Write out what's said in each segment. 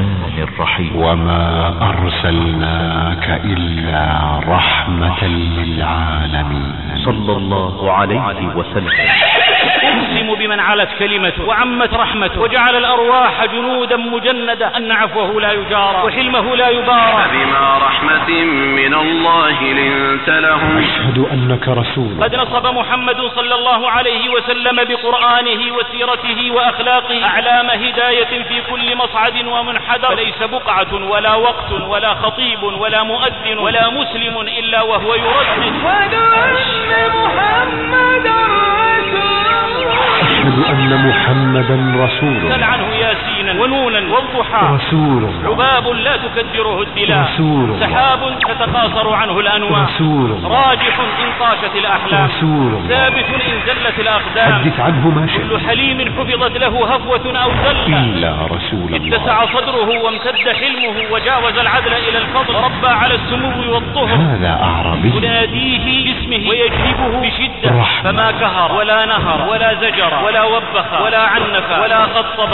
الرحمن الرحيم. وما أرسلناك إلا رحمة للعالمين. صلى الله عليه وسلم. بمن علت كلمته وعمت رحمته وجعل الأرواح جنودا مجندة أن عفوه لا يجارى وحلمه لا يبارى فبما رحمة من الله لنت لهم. أشهد أنك رسول قد نصب محمد صلى الله عليه وسلم بقرآنه وسيرته وأخلاقه أعلام هداية في كل مصعد ومنحدر. فليس بقعة ولا وقت ولا خطيب ولا مؤذن ولا مسلم إلا وهو يردد أشهد أن محمدا رسول سل عنه ياسينا ونونا. والضحى. رسول عباب لا تكدره الدلاء. رسول سحاب تتقاصر عنه الأنواع رسول راجح إن طاشت الأحلام. رسول ثابت إن زلت الأقدام. حدث عنه ما كل شئت حليم حفظت له هفوة أو زلة إلا رسول الله. اتسع صدره وامتد حلمه وجاوز العدل إلى الفضل. وربى على السمو والطهر. هذا أعربي. يناديه باسمه. ويجلبه بشدة. رحمة. فما كهر. ولا نهر. ولا زجر. ولا وبخ. ولا عنف. ولا خطب.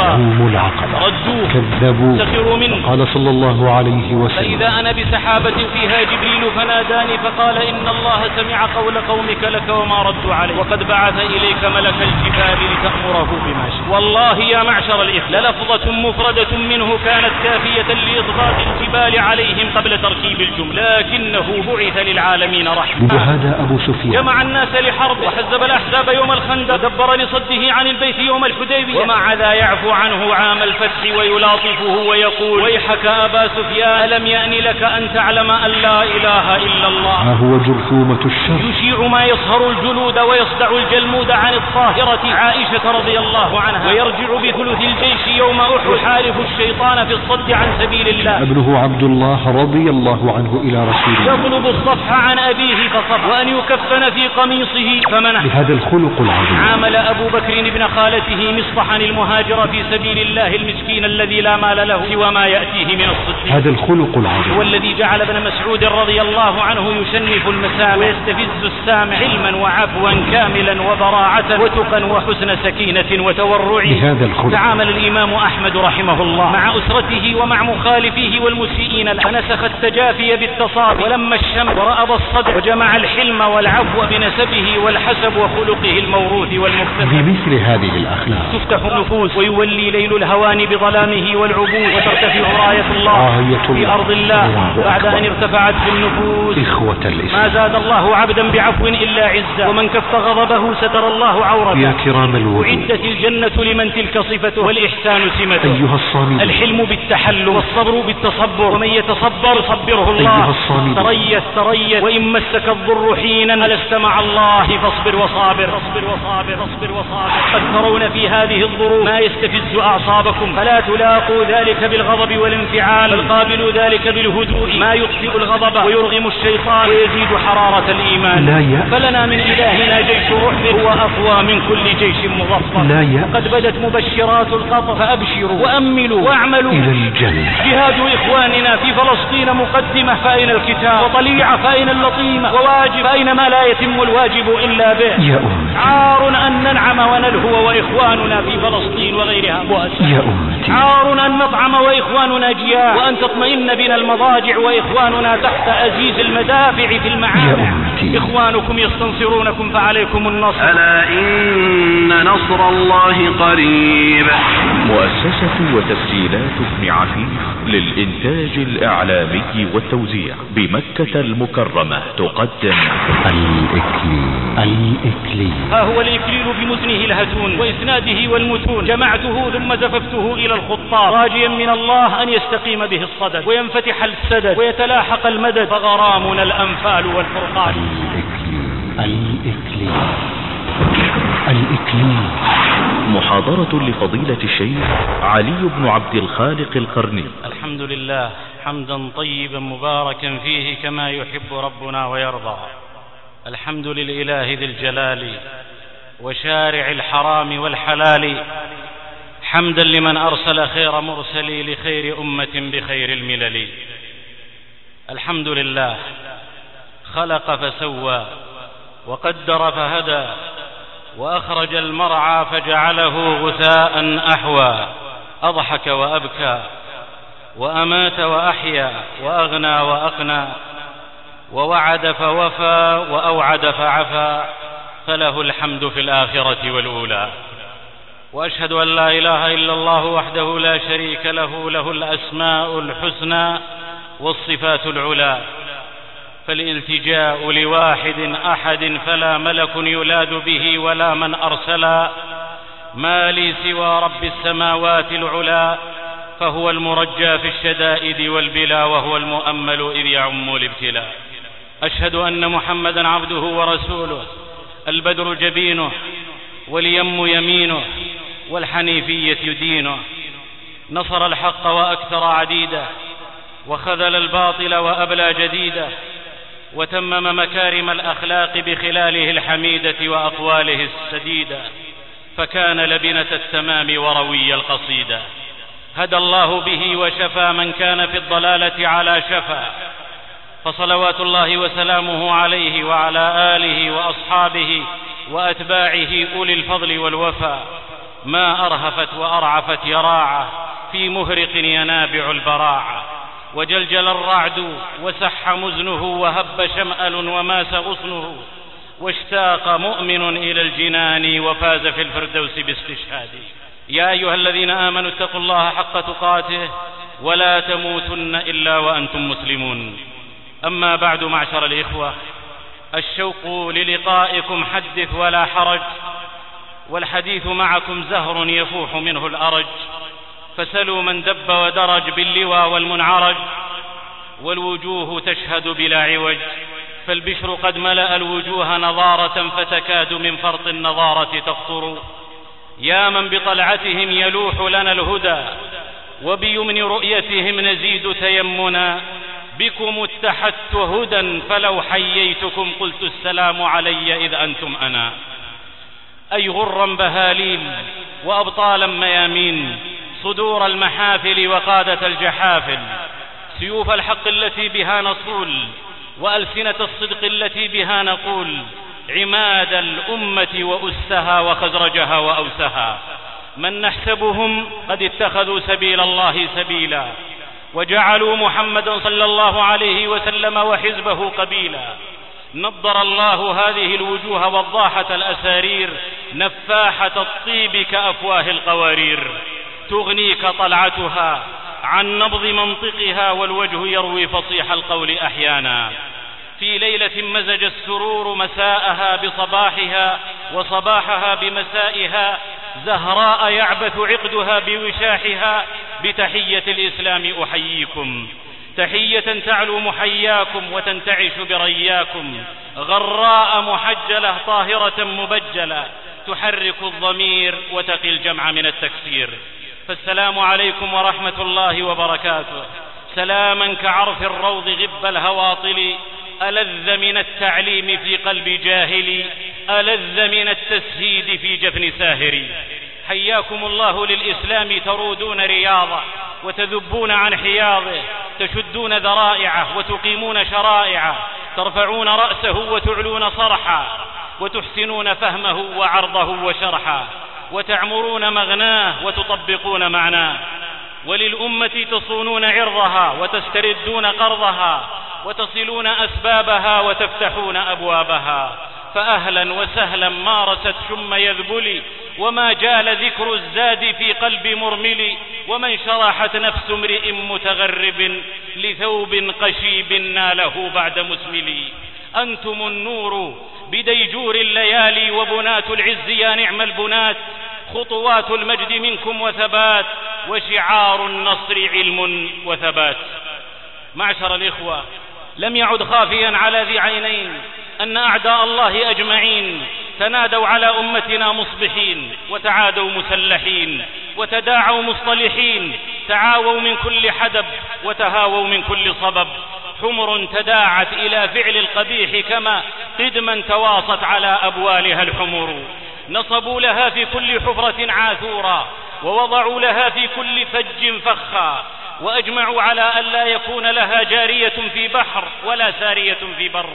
ردوه كذبوا سخروا منه. قال صلى الله عليه وسلم. فإذا أنا بسحابة فيها جبريل فناداني فقال إن الله سمع قول قومك لك وما ردوا عليه وقد بعث إليك ملك الجبال لتأمره بما شاء. والله يا معشر الإخوة للفظة مفردة منه كانت كافية لإضغاط الجبال عليهم قبل تركيب الجملة لكنه بعث للعالمين رحمة. وهذا أبو سفيان. جمع الناس لحرب وحزب الأحزاب يوم الخندق ودبر لصده عن البيت يوم الحديبية. ومع ذا يعفو عنه عام الفتح ويلاطفه ويقول ويحك أبا سفيان ألم يأن لك أن تعلم أن لا إله إلا الله؟ ها هو جرثومة الشر؟ يشيع ما يصهر الجلود ويصدع الجلمود عن الطاهرة عائشة رضي الله عنها ويرجع بثلث الجيش يوم أحد يحارب الشيطان في الصد عن سبيل الله. ابنه عبد الله رضي الله عنه إلى رسول الله يطلب الصفح عن أبيه فصف وأن يكفن في قميصه فمنع بهذا الخلق العظيم. عامل أبو بكر ابن خالته مصطحا المهاجر في سبيل الله المسكين الذي لا مال له سوى ما يأتيه من الصدق. هذا الخلق هو العظيم الذي جعل ابن مسعود رضي الله عنه يشنف المسامع. ويستفز السامع علما وعفوا كاملا وبراعة وتقا وحسن سكينة وتورع. بهذا الخلق. تعامل الإمام أحمد رحمه الله مع أسرته ومع مخالفيه والمسيئين. فنسخ التجافي بالتصافي ولما الشمس ورأب الصدر وجمع الحلم والعفو بنسبه والحسب وخلقه الموروث والمكتسب بمثل هذه الأخلاق. تفتح النفوس ويولي ليل الهوان بظلامه والعبوس وترتفع راية الله في. أرض الله بعد. أن ارتفعت في النفوس إخوة ما الإسلام زاد الله عبدا بعفو إلا عزا ومن كف غضبه ستر الله يا عورته كرام الوجود. أعدت الجنة لمن تلك صفته والإحسان سمته. أيها الصامدون الحلم بالتحلم والصبر بالتصبر. ومن يتصبر يصبره الله. أيها الصامدون. تريث تريث. وإن مسك الضر حينا ألست مع الله. فاصبر وصابر. اصبر وصابر. اصبر وصابر. قد ترون في هذه الظروف ما يستفز أعصابكم. فلا تلاقوا ذلك بالغضب والانفعال. بل قابلوا ذلك بالهدوء. ما يطفئ الغضب ويرغم الشيطان ويزيد حرارة الإيمان. لا. فلنا من إلهنا جيش رعب هو أقوى من كل جيش مظفر لا. قد بدت مبشرات القطر. فأبشروا وأملوا واعملوا. إلى الجنة. جهاد إخواننا في فلسطين مقدمة. فأين الكتاب؟ وطليعة فأين اللطيمة؟ وواجب. فأين ما لا يتم الواجب إلا به؟ يا عار أن ننعم ونلهو وإخواننا في فلسطين وغيرها. مؤسسة يا أمتي. عار أن نطعم وإخواننا جياع وأن تطمئن بنا المضاجع وإخواننا تحت أزيز المدافع في أمتي. إخوانكم يستنصرونكم فعليكم النصر. ألا إن نصر الله قريب. مؤسسة وتسجيلات ابن عفيف للإنتاج الإعلامي والتوزيع بمكة المكرمة تقدم. الإكليل. الإكليل. ها هو الإكليل بمزنه الهتون وإسناده والمتون. جمعته ثم زففته إلى الخطاب. راجيا من الله أن يستقيم به الصدد. وينفتح السدد. ويتلاحق المدد. فغرامنا الأنفال والفرقان. الإكليل الإكليل الإكليل محاضرة لفضيلة الشيخ علي بن عبد الخالق القرني. الحمد لله. حمدا طيبا مباركا فيه كما يحب ربنا ويرضى. الحمد للإله ذي الجلال وشارع الحرام والحلال. حمدا لمن أرسل خير مرسلي لخير أمة بخير الملل. الحمد لله. خلق فسوى وقدر فهدى وأخرج المرعى فجعله غثاء أحوى. أضحك وأبكى وأمات وأحيا وأغنى وأقنى ووعد فوفى وأوعد فعفى فله الحمد في الآخرة والأولى. وأشهد أن لا إله إلا الله وحده لا شريك له له الأسماء الحسنى والصفات العلى. فالالتجاء لواحد أحد فلا ملك يلاد به ولا من أرسلا. ما لي سوى رب السماوات العلا فهو المرجى في الشدائد والبلا وهو المؤمل إذ يعم الابتلاء أشهد أن محمدا عبده ورسوله البدر جبينه واليم يمينه والحنيفية دينه. نصر الحق وأكثر عديده. وخذل الباطل وأبلى جديده. وتمم مكارم الأخلاق بخلاله الحميدة وأقواله السديدة. فكان لبنة التمام وروي القصيدة. هدى الله به وشفى من كان في الضلالة على شفا. فصلوات الله وسلامه عليه وعلى آله وأصحابه وأتباعه أولي الفضل والوفا. ما أرهفت وأرعفت يراعه في مهرق ينابع البراعة. وجلجل الرعد وسح مزنه وهب شمأل وماس غصنه. واشتاق مؤمن إلى الجنان وفاز في الفردوس باستشهاده. يا أيها الذين آمنوا اتقوا الله حق تقاته ولا تموتن إلا وأنتم مسلمون. أما بعد معشر الإخوة الشوق للقائكم حدث ولا حرج. والحديث معكم زهر يفوح منه الأرج. فسلوا من دب ودرج باللوى والمنعرج. والوجوه تشهد بلا عوج. فالبشر قد ملأ الوجوه نظارة فتكاد من فرط النظارة تقطر يا من بطلعتهم يلوح لنا الهدى وبيمن رؤيتهم نزيد تيمنا. بكم اتحدت هدى فلو حييتكم قلت السلام علي إذ أنتم أنا. أي غرا بهاليل وأبطالا ميامين صدور المحافل وقادة الجحافل سيوف الحق التي بها نصول وألسنة الصدق التي بها نقول عماد الأمة وأسها وخزرجها وأوسها. من نحسبهم قد اتخذوا سبيل الله سبيلا وجعلوا محمدا صلى الله عليه وسلم وحزبه قبيلا. نضر الله هذه الوجوه وضاحة الأسارير نفاحة الطيب كأفواه القوارير. تغنيك طلعتها عن نبض منطقها والوجه يروي فصيح القول أحيانا. في ليلة مزج السرور مساءها بصباحها وصباحها بمسائها زهراء يعبث عقدها بوشاحها بتحية الإسلام أحييكم. تحية تعلو محياكم وتنتعش برياكم. غراء محجلة طاهرة مبجلة. تحرك الضمير وتقي الجمع من التكسير. فالسلام عليكم ورحمة الله وبركاته. سلاما كعرف الروض غب الهواطل. ألذ من التعليم في قلب جاهل. ألذ من التسهيد في جفن ساهر. حياكم الله للإسلام ترودون رياضه وتذبون عن حياضه تشدون ذرائعه وتقيمون شرائعه ترفعون رأسه وتعلون صرحا وتحسنون فهمه وعرضه وشرحا وتعمرون مغناه وتطبقون معناه. وللأمة تصونون عرضها وتستردون قرضها وتصلون أسبابها وتفتحون أبوابها. فأهلا وسهلا مارست شم يذبلي وما جال ذكر الزاد في قلب مرمل ومن شرحت نفس امرئ متغرب لثوب قشيب ناله بعد مسمل أنتم النور بديجور الليالي وبنات العز يا نعم البنات خطوات المجد منكم وثبات وشعار النصر علم وثبات. معشر الإخوة لم يعد خافيا على ذي عينين أن أعداء الله أجمعين تنادوا على أمتنا مصبحين وتعادوا مسلحين وتداعوا مصطلحين تعاووا من كل حدب وتهاووا من كل صبب. حمر تداعت إلى فعل القبيح كما قدما تواصت على أبوالها الحمر. نصبوا لها في كل حفرة عاثورا ووضعوا لها في كل فج فخا. وأجمعوا على أن لا يكون لها جارية في بحر ولا سارية في بر.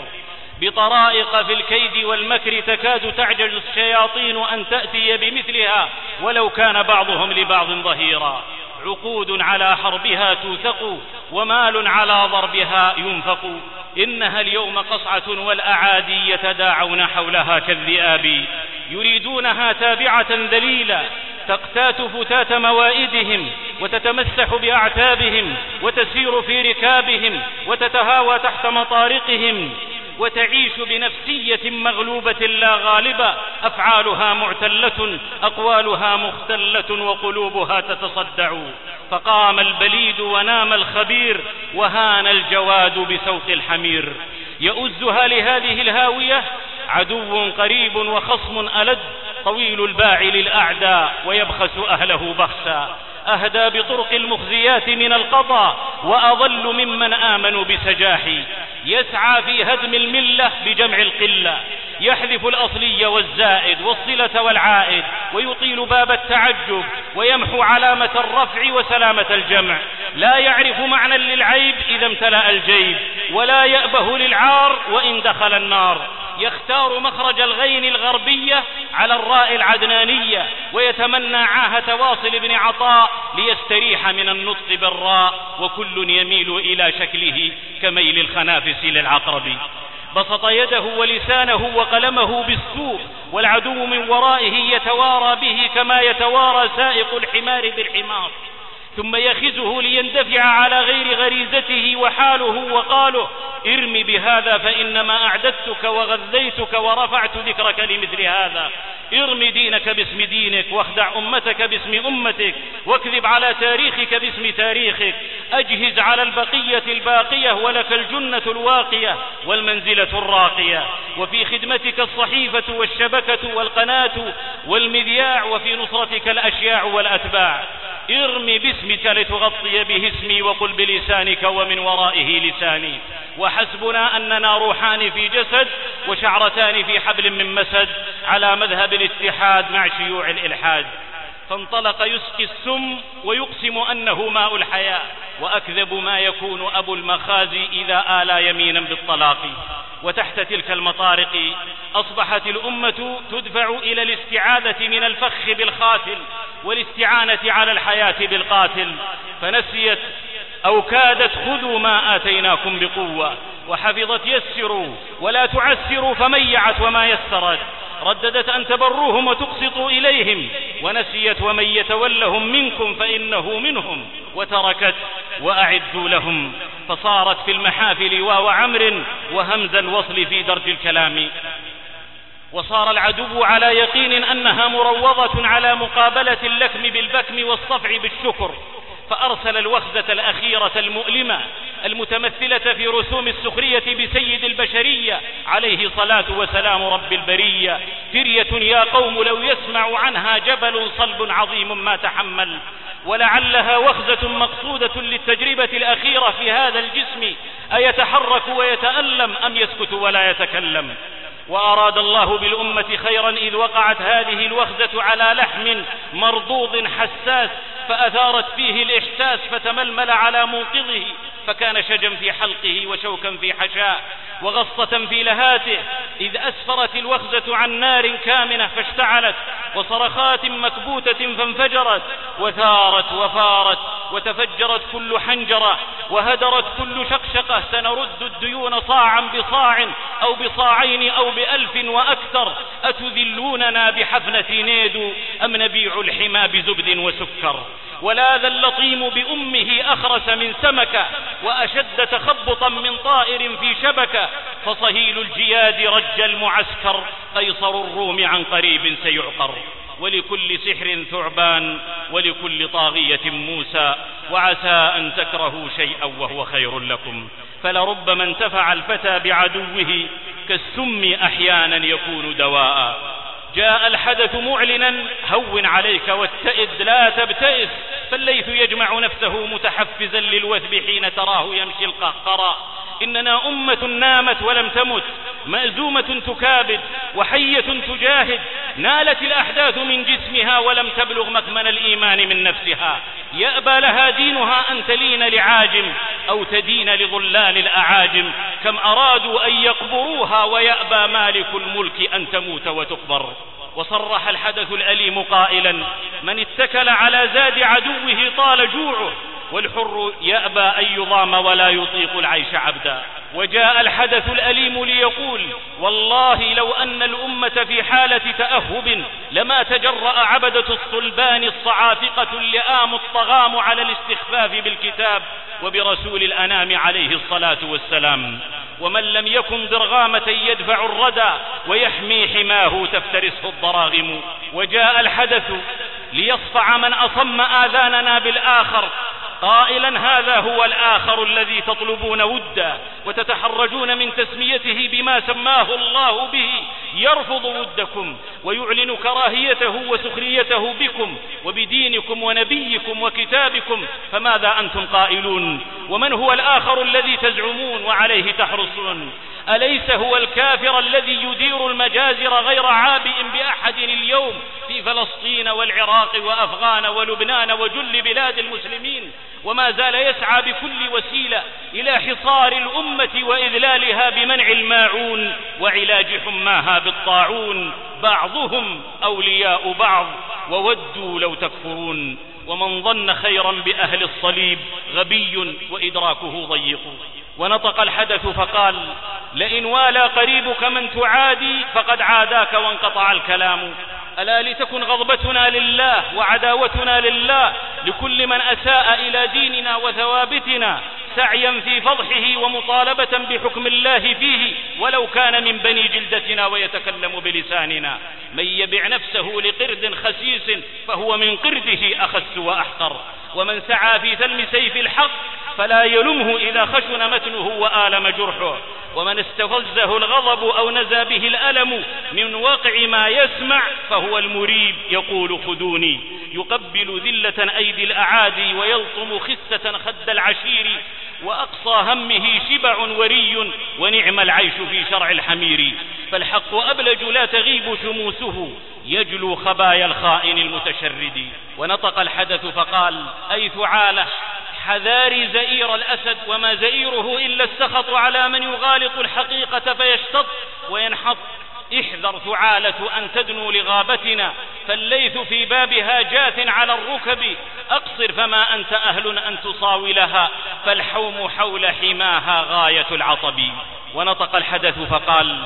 بطرائق في الكيد والمكر تكاد تعجز الشياطين أن تأتي بمثلها ولو كان بعضهم لبعض ظهيرا. عقود على حربها توثق ومال على ضربها ينفق. إنها اليوم قصعة والأعادي يتداعون حولها كالذئاب. يريدونها تابعة ذليلا. تقتات فتات موائدهم وتتمسح بأعتابهم وتسير في ركابهم وتتهاوى تحت مطارقهم. وتعيش بنفسية مغلوبة لا غالبة أفعالها معتلة أقوالها مختلة وقلوبها تتصدع. فقام البليد ونام الخبير وهان الجواد بسوط الحمير. يؤزها لهذه الهاوية عدو قريب وخصم ألد طويل الباع للأعداء ويبخس أهله بخسا. أهدى بطرق المخزيات من القضاء وأضل ممن آمنوا بسجاحي. يسعى في هدم الملة بجمع القلة. يحذف الأصلي والزائد والصلة والعائد ويطيل باب التعجب ويمحو علامة الرفع وسلامة الجمع. لا يعرف معنى للعيب إذا امتلأ الجيب ولا يأبه للعار وإن دخل النار. يختار مخرج الغين الغربية على الراء العدنانية ويتمنى عاهة واصل بن عطاء ليستريح من النطق بالراء وكل يميل إلى شكله كميل الخنافس للعقرب. بسط يده ولسانه وقلمه بالسوق والعدو من ورائه يتوارى به كما يتوارى سائق الحمار بالحمار. ثم يخزه ليندفع على غير غريزته وحاله وقاله ارم بهذا فإنما أعددتك وغذيتك ورفعت ذكرك لمثل هذا. ارم دينك باسم دينك واخدع أمتك باسم أمتك واكذب على تاريخك باسم تاريخك. أجهز على البقية الباقية ولك الجنة الواقية والمنزلة الراقية. وفي خدمتك الصحيفة والشبكة والقناة والمذياع وفي نصرتك الأشياع والأتباع. ارم باسمك لتغطي به اسمي وقل بلسانك ومن ورائه لساني. وحسبنا أننا روحان في جسد وشعرتان في حبل من مسد على مذهب الاتحاد مع شيوع الإلحاد. فانطلق يسقي السم ويقسم أنه ماء الحياة وأكذب ما يكون أبو المخازي إذا آلى يمينا بالطلاق. وتحت تلك المطارق أصبحت الأمة تدفع إلى الاستعاذة من الفخ بالخاتل والاستعانة على الحياة بالقاتل. فنسيت أو كادت خذوا ما آتيناكم بقوة وحفظت يسروا ولا تعسروا فميعت وما يسرت رددت أن تبروهم وتقسطوا إليهم ونسيت ومن يتولهم منكم فإنه منهم وتركت وأعدوا لهم فصارت في المحافل واو عمر وهمز الوصل في درج الكلام وصار العدو على يقين أنها مروضة على مقابلة اللكم بالبكم والصفع بالشكر فأرسل الوخزة الأخيرة المؤلمة المتمثلة في رسوم السخرية بسيد البشرية عليه صلاة وسلام رب البرية. فرية يا قوم لو يسمع عنها جبل صلب عظيم ما تحمل. ولعلها وخزة مقصودة للتجربة الأخيرة في هذا الجسم. أيتحرك ويتألم أم يسكت ولا يتكلم؟ وأراد الله بالأمة خيرا إذ وقعت هذه الوخزة على لحم مرضوض حساس فأثارت فيه الإحساس فتململ على موقظه فكان شجا في حلقه وشوكا في حشاه وغصة في لهاته إذ أسفرت الوخزة عن نار كامنة فاشتعلت وصرخات مكبوتة فانفجرت وثارت وفارت وتفجرت كل حنجرة وهدرت كل شقشقة سنرد الديون صاعا بصاع أو بصاعين أو بألف وأكثر أتذلوننا بحفنة نيدو أم نبيع الحمى بزبد وسكر؟ ولاذ اللطيم بأمه أخرس من سمكة وأشد تخبطا من طائر في شبكة فصهيل الجياد رج المعسكر قيصر الروم عن قريب سيعقر. ولكل سحر ثعبان ولكل طاغية موسى وعسى أن تكرهوا شيئا وهو خير لكم. فلربما انتفع الفتى بعدوه كالسم أحيانا يكون دواء. جاء الحدث معلنا هون عليك واتئد لا تبتئس فالليث يجمع نفسه متحفزا للوثب حين تراه يمشي القهقرى إننا أمة نامت ولم تمت مأزومة تكابد وحية تجاهد. نالت الأحداث من جسمها ولم تبلغ مكمن الإيمان من نفسها. يأبى لها دينها أن تلين لعاجم أو تدين لظلال الأعاجم. كم أرادوا أن يقبروها ويأبى مالك الملك أن تموت وتقبر. وصرح الحدث الأليم قائلا من اتكل على زاد عدوه طال جوعه والحر يأبى أن يضام ولا يطيق العيش عبدا. وجاء الحدث الأليم ليقول والله لو أن الأمة في حالة تأهب لما تجرأ عبدة الصلبان الصعافقة اللئام الطغام على الاستخفاف بالكتاب وبرسول الأنام عليه الصلاة والسلام. ومن لم يكن ضرغامة يدفع الردى ويحمي حماه تفترسه الضراغم. وجاء الحدث ليصفع من أصم آذاننا بالآخر. قائلا هذا هو الآخر الذي تطلبون ودا وتتحرجون من تسميته بما سماه الله به يرفض ودكم ويعلن كراهيته وسخريته بكم وبدينكم ونبيكم وكتابكم فماذا أنتم قائلون؟ ومن هو الآخر الذي تزعمون وعليه تحرصون؟ أليس هو الكافر الذي يدير المجازر غير عابئ بأحد اليوم في فلسطين والعراق وأفغان ولبنان وجل بلاد المسلمين؟ وما زال يسعى بكل وسيلة إلى حصار الأمة وإذلالها بمنع الماعون وعلاج حماها بالطاعون. بعضهم أولياء بعض وودوا لو تكفرون. ومن ظن خيرا بأهل الصليب غبي وإدراكه ضيق. ونطق الحدث فقال لئن والى قريبك من تعادي فقد عاداك وانقطع الكلام. ألا لتكن غضبتنا لله وعداوتنا لله لكل من أساء إلى ديننا وثوابتنا سعيا في فضحه ومطالبة بحكم الله فيه ولو كان من بني جلدتنا ويتكلم بلساننا. من يبع نفسه لقرد خسيس فهو من قرده أخس وأحقر. ومن سعى في ثلم سيف الحق فلا يلمه إذا خشن متنه وآلم جرحه. ومن استفزه الغضب أو نزى به الألم من واقع ما يسمع فهو المريب يقول خذوني. يقبل ذلة أيدي الأعادي ويلطم خسة خد العشير وأقصى همه شبع وري ونعم العيش في شرع الحمير. فالحق أبلج لا تغيب شموسه يجلو خبايا الخائن المتشرد. ونطق الحدث فقال أي ثعالة حذاري زئير الأسد وما زئيره إلا السخط على من يغالط الحقيقة فيشتط وينحط. احذر ثعالة أن تدنو لغابتنا فالليث في بابها جاث على الركب. أقصر فما أنت أهل أن تصاولها فالحوم حول حماها غاية العطب. ونطق الحدث فقال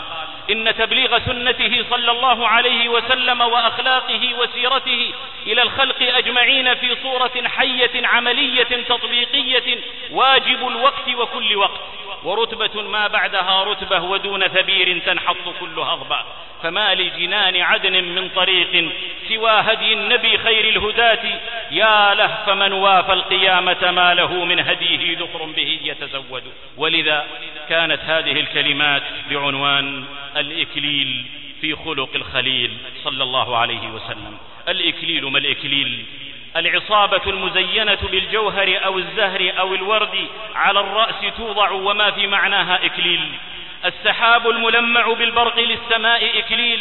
إن تبليغ سنته صلى الله عليه وسلم وأخلاقه وسيرته إلى الخلق أجمعين في صورة حية عملية تطبيقية واجب الوقت وكل وقت ورتبة ما بعدها رتبة ودون ثبير تنحط كل هضبة فما لجنان عدن من طريق سوى هدي النبي خير الهداة يا له فمن وافى القيامة ما له من هديه ذخر به يتزود ولذا كانت هذه الكلمات بعنوان الإكليل في خلق الخليل صلى الله عليه وسلم. الإكليل ما الإكليل؟ العصابة المزينة بالجوهر أو الزهر أو الورد على الرأس توضع وما في معناها إكليل. السحاب الملمع بالبرق للسماء إكليل.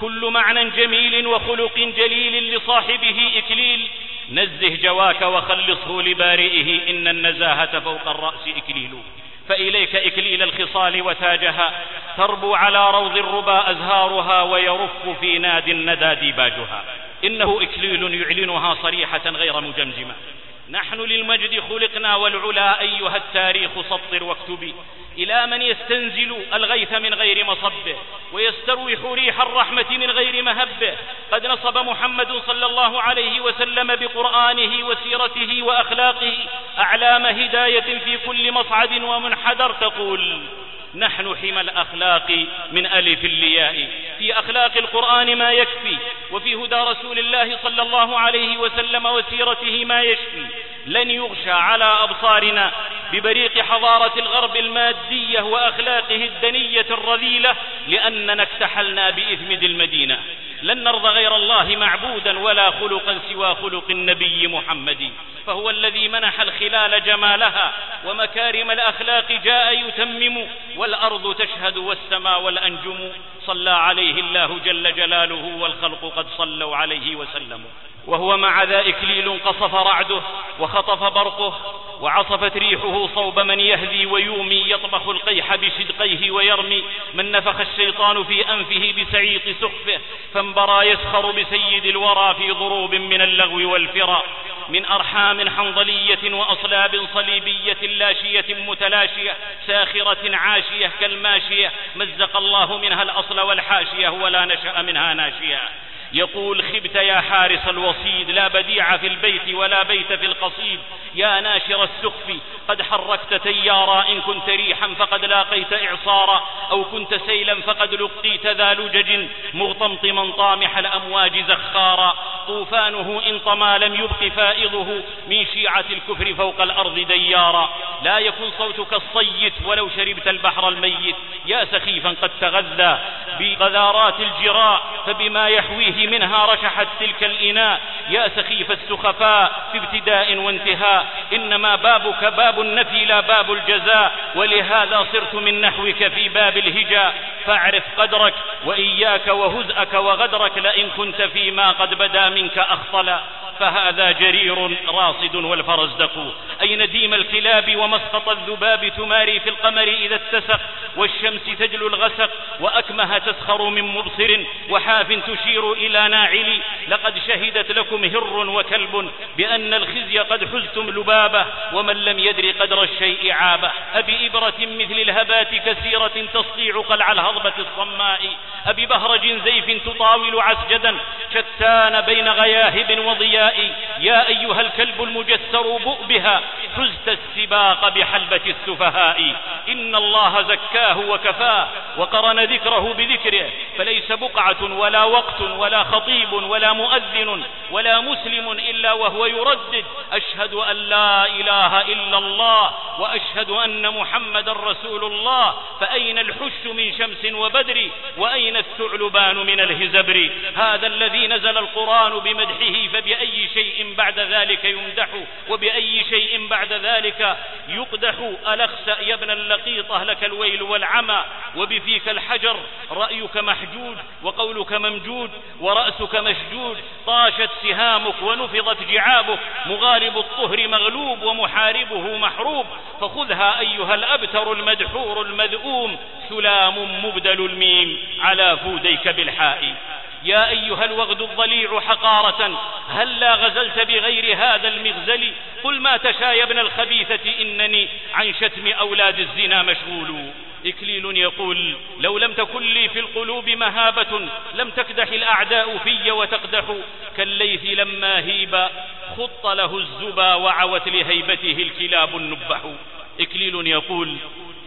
كل معنى جميل وخلق جليل لصاحبه إكليل. نزه جواك وخلصه لبارئه إن النزاهة فوق الرأس إكليل. فإليك إكليل الخصال وتاجها تربو على روض الربا أزهارها ويرف في ناد الندى ديباجها. إنه إكليل يعلنها صريحة غير مجمجمة. نحن للمجد خلقنا والعلا أيها التاريخ سطر واكتبي إلى من يستنزل الغيث من غير مصبه ويستروح ريح الرحمة من غير مهبه قد نصب محمد صلى الله عليه وسلم بقرآنه وسيرته وأخلاقه أعلام هداية في كل مصعد ومنحدر تقول نحن حمى الأخلاق من ألف الياء في أخلاق القرآن ما يكفي وفي هدى رسول الله صلى الله عليه وسلم وسيرته ما يشفي. لن يغشى على أبصارنا ببريق حضارة الغرب المادية وأخلاقه الدنية الرذيلة لأننا اكتحلنا بإثمد المدينة. لن نرضى غير الله معبودا ولا خلقا سوى خلق النبي محمد. فهو الذي منح الخلال جمالها ومكارم الأخلاق جاء يتمم والأرض تشهد والسماء والأنجم صلى عليه الله جل جلاله والخلق قد صلوا عليه وسلموا. وهو مع ذا إكليل قصف رعده وخطف برقه وعصفت ريحه صوب من يهذي ويومي يطبخ القيح بشدقيه ويرمي من نفخ الشيطان في أنفه بسعيط سخفه فانبرى يسخر بسيد الورى في ضروب من اللغو والفرا من أرحام حنظلية وأصلاب صليبية لاشية متلاشية ساخرة عاشية كالماشية مزق الله منها الأصل والحاشية ولا نشأ منها ناشية يقول خبت يا حارس الوصيد لا بديع في البيت ولا بيت في القصيد. يا ناشر السخف قد حركت تيارا إن كنت ريحا فقد لاقيت إعصارا أو كنت سيلا فقد لقيت ذا لجج. مغطمطما طامح الأمواج زخارا. طوفانه إن طما لم يبق فائضه. من شيعة الكفر فوق الأرض ديارا. لا يكن صوتك الصيت ولو شربت البحر الميت. يا سخيفا قد تغذى بغذارات الجراء فبما يحويه منها رشحت تلك الإناء. يا سخيف السخفاء في ابتداء وانتهاء. إنما بابك باب النفي لا باب الجزاء. ولهذا صرت من نحوك في باب الهجاء. فاعرف قدرك وإياك وهزءك وغدرك لئن كنت فيما قد بدا منك أخطلا. فهذا جرير راصد والفرزدق أي نديم الكلاب ومسقط الذباب تماري في القمر إذا اتسق؟ والشمس تجلو الغسق وأكمه تسخر من مبصر وحاف تشير ناعل لقد شهدت لكم هر وكلب بأن الخزي قد حزتم لبابه ومن لم يدر قدر الشيء عابه. أبي إبرة مثل الهبات كثيرة تسقي عقلع الهضبة الصماء. أبي بهرج زيف تطاول عسجدا شتان بين غياهب وضياء. يا أيها الكلب المجسر بؤ بها حزت السباق بحلبة السفهاء. إن الله زكاه وكفاه وقرن ذكره بذكره فليس بقعة ولا وقت ولا خطيب ولا مؤذن ولا مسلم إلا وهو يردد أشهد أن لا إله إلا الله وأشهد أن محمد رسول الله فأين الحش من شمس وبدر وأين الثعلبان من الهزبر هذا الذي نزل القرآن بمدحه فبأي شيء بعد ذلك يمدح وبأي شيء بعد ذلك يقدح ألخسأ يا ابن اللقيطة لك الويل والعمى وبفيك الحجر رأيك محجود وقولك ممجود ورأسك مشجود طاشت سهامك ونفضت جعابك مغالب الطهر مغلوب ومحاربه محروب فخذها أيها الأبتر المدحور المذؤوم سلام مبدل الميم على فوديك بالحاء. يا أيها الوغد الضليع حقارة هلا غزلت بغير هذا المغزل؟ قل ما تشاء يا ابن الخبيثة إنني عن شتم أولاد الزنا مشغول. إكليل يقول لو لم تكن لي في القلوب مهابة لم تكدح الأعداء في وتقدح. كالليث لما هيب خط له الزبا وعوت لهيبته الكلاب النبح. إكليل يقول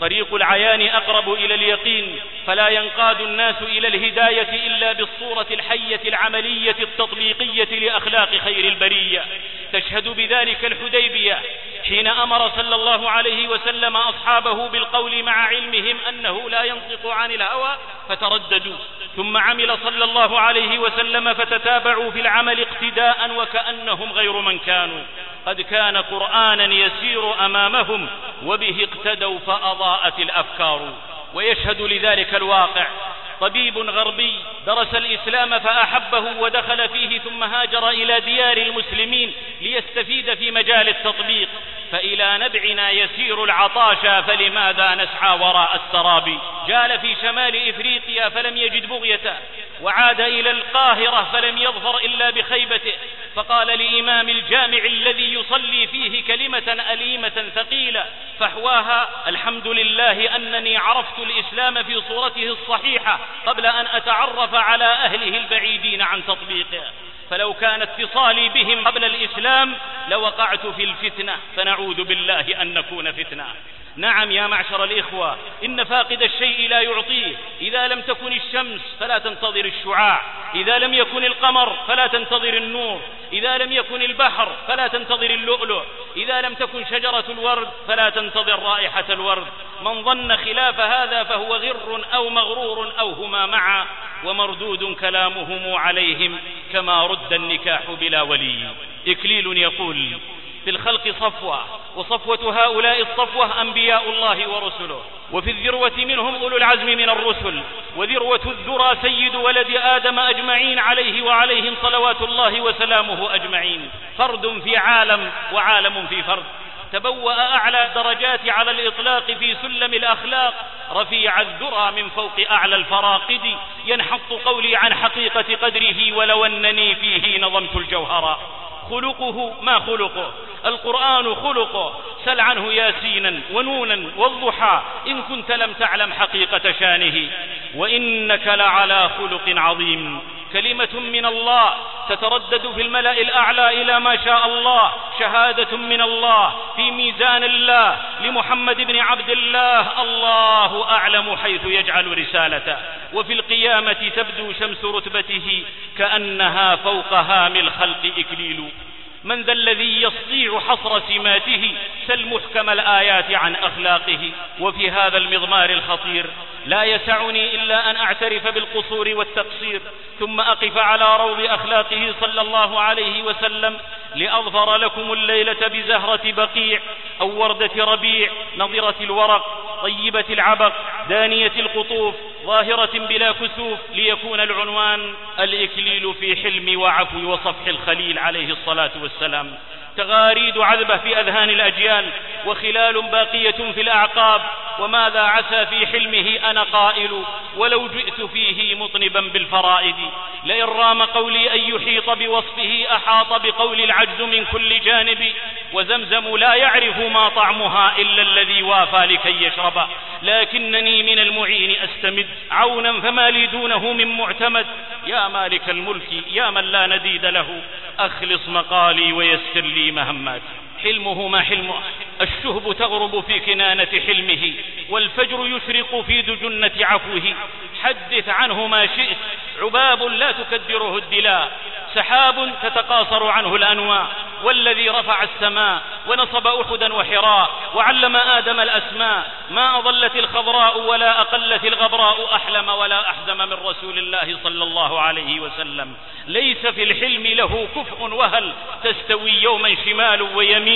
طريق العيان أقرب إلى اليقين فلا ينقاد الناس إلى الهداية إلا بالصورة الحية العملية التطبيقية لأخلاق خير البرية. تشهد بذلك الحديبية حين أمر صلى الله عليه وسلم أصحابه بالقول مع علمهم أنه لا ينطق عن الهوى فترددوا. ثم عمل صلى الله عليه وسلم فتتابعوا في العمل اقتداء وكأنهم غير من كانوا. قد كان قرآنا يسير أمامهم وبه اقتدوا فأضاءت الأفكار. ويشهد لذلك الواقع طبيب غربي درس الإسلام فأحبه ودخل فيه ثم هاجر إلى ديار المسلمين ليستفيد في مجال التطبيق فإلى نبعنا يسير العطاشا فلماذا نسعى وراء السراب؟ جال في شمال إفريقيا فلم يجد بغيته وعاد إلى القاهرة فلم يظفر إلا بخيبته فقال لإمام الجامع الذي يصلي فيه كلمة أليمة ثقيلة فحواها الحمد لله أنني عرفت الإسلام في صورته الصحيحة قبل أن أتعرف على أهله البعيدين عن تطبيقه. فلو كان اتصالي بهم قبل الإسلام لوقعت في الفتنة. فنعوذ بالله أن نكون فتنة. نعم يا معشر الإخوة إن فاقد الشيء لا يعطيه إذا لم تكن الشمس فلا تنتظر الشعاع إذا لم يكن القمر فلا تنتظر النور إذا لم يكن البحر فلا تنتظر اللؤلؤ إذا لم تكن شجرة الورد فلا تنتظر رائحة الورد من ظن خلاف هذا فهو غر أو مغرور أو هما معا ومردود كلامهم عليهم كما رد النكاح بلا ولي. إكليل يقول في الخلق صفوة وصفوة هؤلاء الصفوة أنبياء الله ورسله. وفي الذروة منهم أولو العزم من الرسل. وذروة الذرى سيد ولد آدم أجمعين عليه وعليهم صلوات الله وسلامه أجمعين. فرد في عالم وعالم في فرد. تبوأ أعلى الدرجات على الإطلاق في سلم الأخلاق. رفيع الذرى من فوق أعلى الفراقد. ينحط قولي عن حقيقة قدره ولو أنني فيه نظمت الجوهر. خلقه ما خلقه؟ القرآن خلقه. سل عنه ياسينا ونونا والضحى. إن كنت لم تعلم حقيقة شانه. وإنك لعلى خلق عظيم. كلمة من الله تتردد في الملأ الأعلى إلى ما شاء الله. شهادة من الله في ميزان الله. لمحمد بن عبد الله. الله أعلم حيث يجعل رسالته. وفي القيامة تبدو شمس رتبته. كأنها فوق هام الخلق إكليل. من ذا الذي يستطيع حصر سماته سل محكم الآيات عن أخلاقه. وفي هذا المضمار الخطير لا يسعني إلا أن أعترف بالقصور والتقصير ثم أقف على روض أخلاقه صلى الله عليه وسلم لأظفر لكم الليلة بزهرة بقيع أو وردة ربيع نضرة الورق طيبة العبق دانية القطوف ظاهرة بلا كسوف ليكون العنوان الإكليل في حلم وعفو وصفح الخليل عليه الصلاة والسلام والسلام تغاريد عذبة في أذهان الأجيال وخلال باقية في الأعقاب وماذا عسى في حلمه أنا قائل ولو جئت فيه مطنبا بالفرائد. لئن رام قولي أن يحيط بوصفه أحاط بقول العجز من كل جانب. وزمزم لا يعرف ما طعمها إلا الذي وافى لكي يشرب. لكنني من المعين أستمد عونا فما لي دونه من معتمد. يا مالك الملك يا من لا نديد له. أخلص مقالي ويسر لي مهماتي حلمه ما حلمه الشهب تغرب في كنانة حلمه والفجر يشرق في دجنة عفوه. حدث عنه ما شئت عباب لا تكدره الدلاء. سحاب تتقاصر عنه الأنواع والذي رفع السماء ونصب أحدا وحراء وعلم آدم الأسماء. ما أضلت الخضراء ولا أقلت الغبراء أحلم ولا أحزم من رسول الله صلى الله عليه وسلم. ليس في الحلم له كفء وهل تستوي يوما شمال ويمين.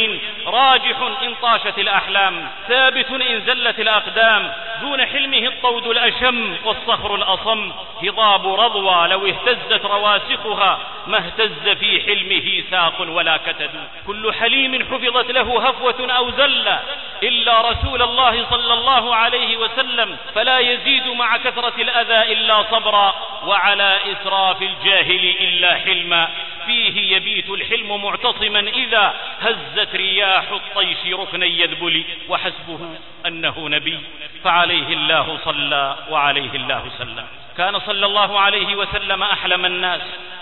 راجح إن طاشت الأحلام ثابت إن زلت الأقدام. دون حلمه الطود الأشم والصخر الأصم. هضاب رضوى لو اهتزت رواسخها ما اهتز في حلمه ساق ولا كتد. كل حليم حفظت له هفوة أو زلة إلا رسول الله صلى الله عليه وسلم. فلا يزيد مع كثرة الأذى إلا صبرا. وعلى إسراف الجاهل إلا حلما. فيه يبيت الحلم معتصما إذا هزت رياح الطيش ركنا يذبل وحسبه أنه نبي فعليه الله صلى وعليه الله سلم. كان صلى الله عليه وسلم أحلم الناس.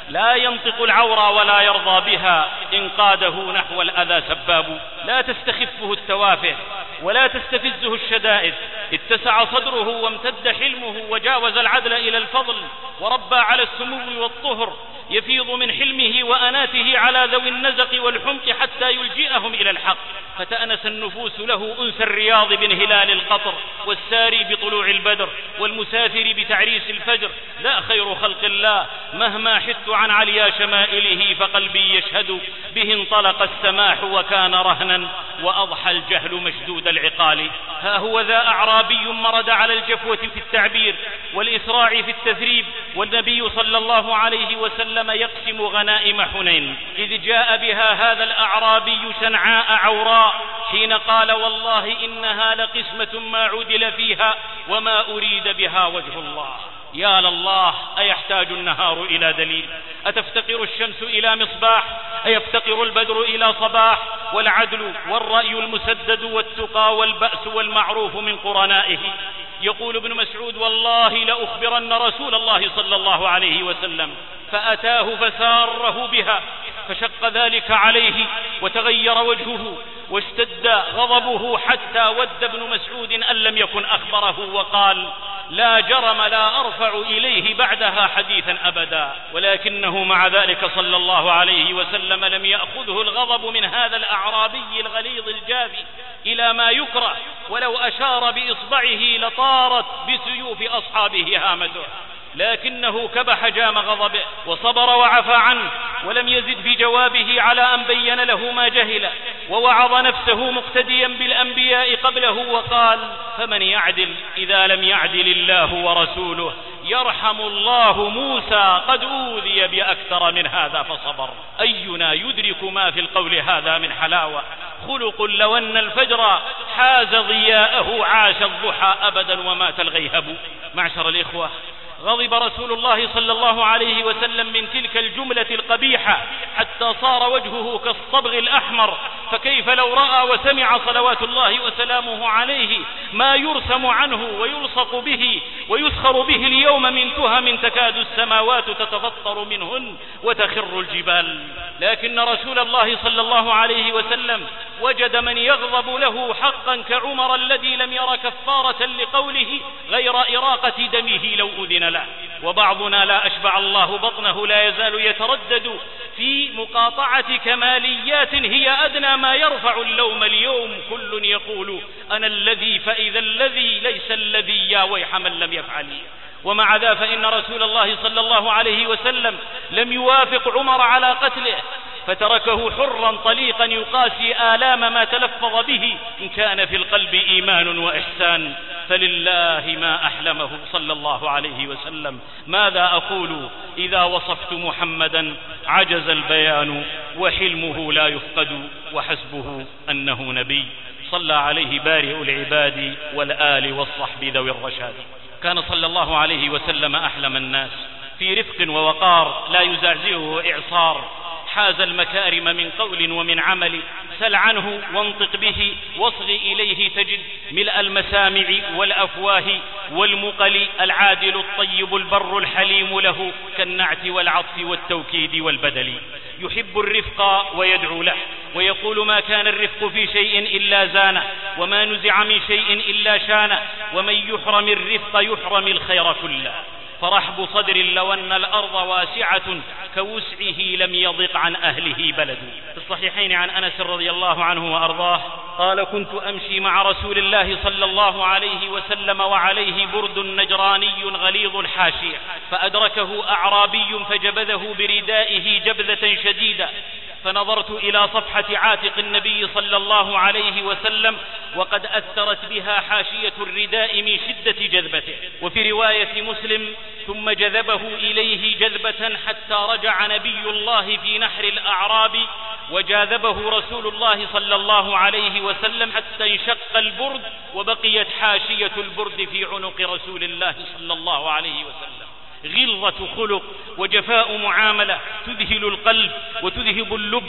لا ينطق العورى ولا يرضى بها إن قاده نحو الأذى سباب. لا تستخفه التوافه ولا تستفزه الشدائد. اتسع صدره وامتد حلمه وجاوز العدل إلى الفضل. وربى على السمو والطهر. يفيض من حلمه وأناته على ذوي النزق والحمق حتى يلجئهم إلى الحق. فتأنس النفوس له أنس الرياض بن هلال القطر والساري بطلوع البدر والمسافر بتعريس الفجر. لا خير خلق الله. مهما حدت عن عليا شمائله فقلبي يشهد به انطلق السماح وكان رهنا وأضحى الجهل مشدود العقال. ها هو ذا أعرابي مرد على الجفوة في التعبير والإسراع في التثريب. والنبي صلى الله عليه وسلم يقسم غنائم حنين. إذ جاء بها هذا الأعرابي شنعاء عوراء حين قال والله إنها لقسمة ما عدل فيها وما أريد بها وجه الله. يا لله أيحتاج النهار إلى دليل؟ أتفتقر الشمس إلى مصباح؟ أيفتقر البدر إلى صباح؟ والعدل والرأي المسدد والتقى والبأس والمعروف من قرنائه. يقول ابن مسعود والله لأخبرن رسول الله صلى الله عليه وسلم. فأتاه فساره بها فشق ذلك عليه وتغير وجهه واشتد غضبه حتى ود ابن مسعود أن لم يكن أخبره وقال لا جرم لا أرفع إليه بعدها حديثا أبدا ولكنه مع ذلك صلى الله عليه وسلم لم يأخذه الغضب من هذا الأعرابي الغليظ الجافي إلى ما يكره ولو أشار بإصبعه لطارت بسيوف أصحابه هامته. لكنه كبح جام غضبه وصبر وعفى عنه ولم يزد في جوابه على أن بين له ما جهل ووعظ نفسه مقتديا بالأنبياء قبله وقال فمن يعدل إذا لم يعدل الله ورسوله؟ يرحم الله موسى قد أوذي بأكثر من هذا فصبر. أينا يدرك ما في القول هذا من حلاوة؟ خلق لو أن الفجر حاز ضياءه عاش الضحى أبدا ومات الغيهب. معشر الإخوة غضب رسول الله صلى الله عليه وسلم من تلك الجملة القبيحة حتى صار وجهه كالصبغ الأحمر. فكيف لو رأى وسمع صلوات الله وسلامه عليه ما يرسم عنه ويلصق به ويسخر به اليوم من تهم تكاد السماوات تتفطر منهن وتخر الجبال. لكن رسول الله صلى الله عليه وسلم وجد من يغضب له حقا كعمر الذي لم ير كفارة لقوله غير إراقة دمه لو أذن له. وبعضنا لا أشبع الله بطنه لا يزال يتردد في مقاطعة كماليات هي أدنى ما يرفع اللوم اليوم. كل يقول أنا الذي فإذا الذي ليس الذي يا ويح من لم يفعل. ومع ذا فإن رسول الله صلى الله عليه وسلم لم يوافق عمر على قتله فتركه حرا طليقا يقاسي آلام ما تلفظ به. إن كان في القلب إيمان وإحسان فلله ما أحلمه صلى الله عليه وسلم. ماذا أقول إذا وصفت محمدا؟ عجز البيان وحلمه لا يفقد وحسبه أنه نبي. صلى عليه بارئ العباد والآل والصحب ذوي الرشاد. كان صلى الله عليه وسلم أحلم الناس. في رفق ووقار لا يزعزعه إعصار. حاز المكارم من قول ومن عمل سل عنه وانطق به واصغ إليه تجد ملء المسامع والأفواه والمقل العادل الطيب البر الحليم له كالنعت والعطف والتوكيد والبدل. يحب الرفق ويدعو له ويقول ما كان الرفق في شيء إلا زانه وما نزع من شيء إلا شانه ومن يحرم الرفق يحرم الخير كله. فرحب صدر لو أن الأرض واسعة كوسعه لم يضق عن أهله بلد. في الصحيحين عن أنس رضي الله عنه وأرضاه قال كنت أمشي مع رسول الله صلى الله عليه وسلم وعليه برد نجراني غليظ الحاشية فأدركه أعرابي فجبذه بردائه جبذة شديدة فنظرت إلى صفحة عاتق النبي صلى الله عليه وسلم وقد أثرت بها حاشية الرداء من شدة جذبته. وفي رواية مسلم ثم جذبه إليه جذبة حتى رجع نبي الله في نحر الأعراب وجاذبه رسول الله صلى الله عليه وسلم حتى انشق البرد وبقيت حاشية البرد في عنق رسول الله صلى الله عليه وسلم. غلظة خلق وجفاء معاملة تذهل القلب وتذهب اللب.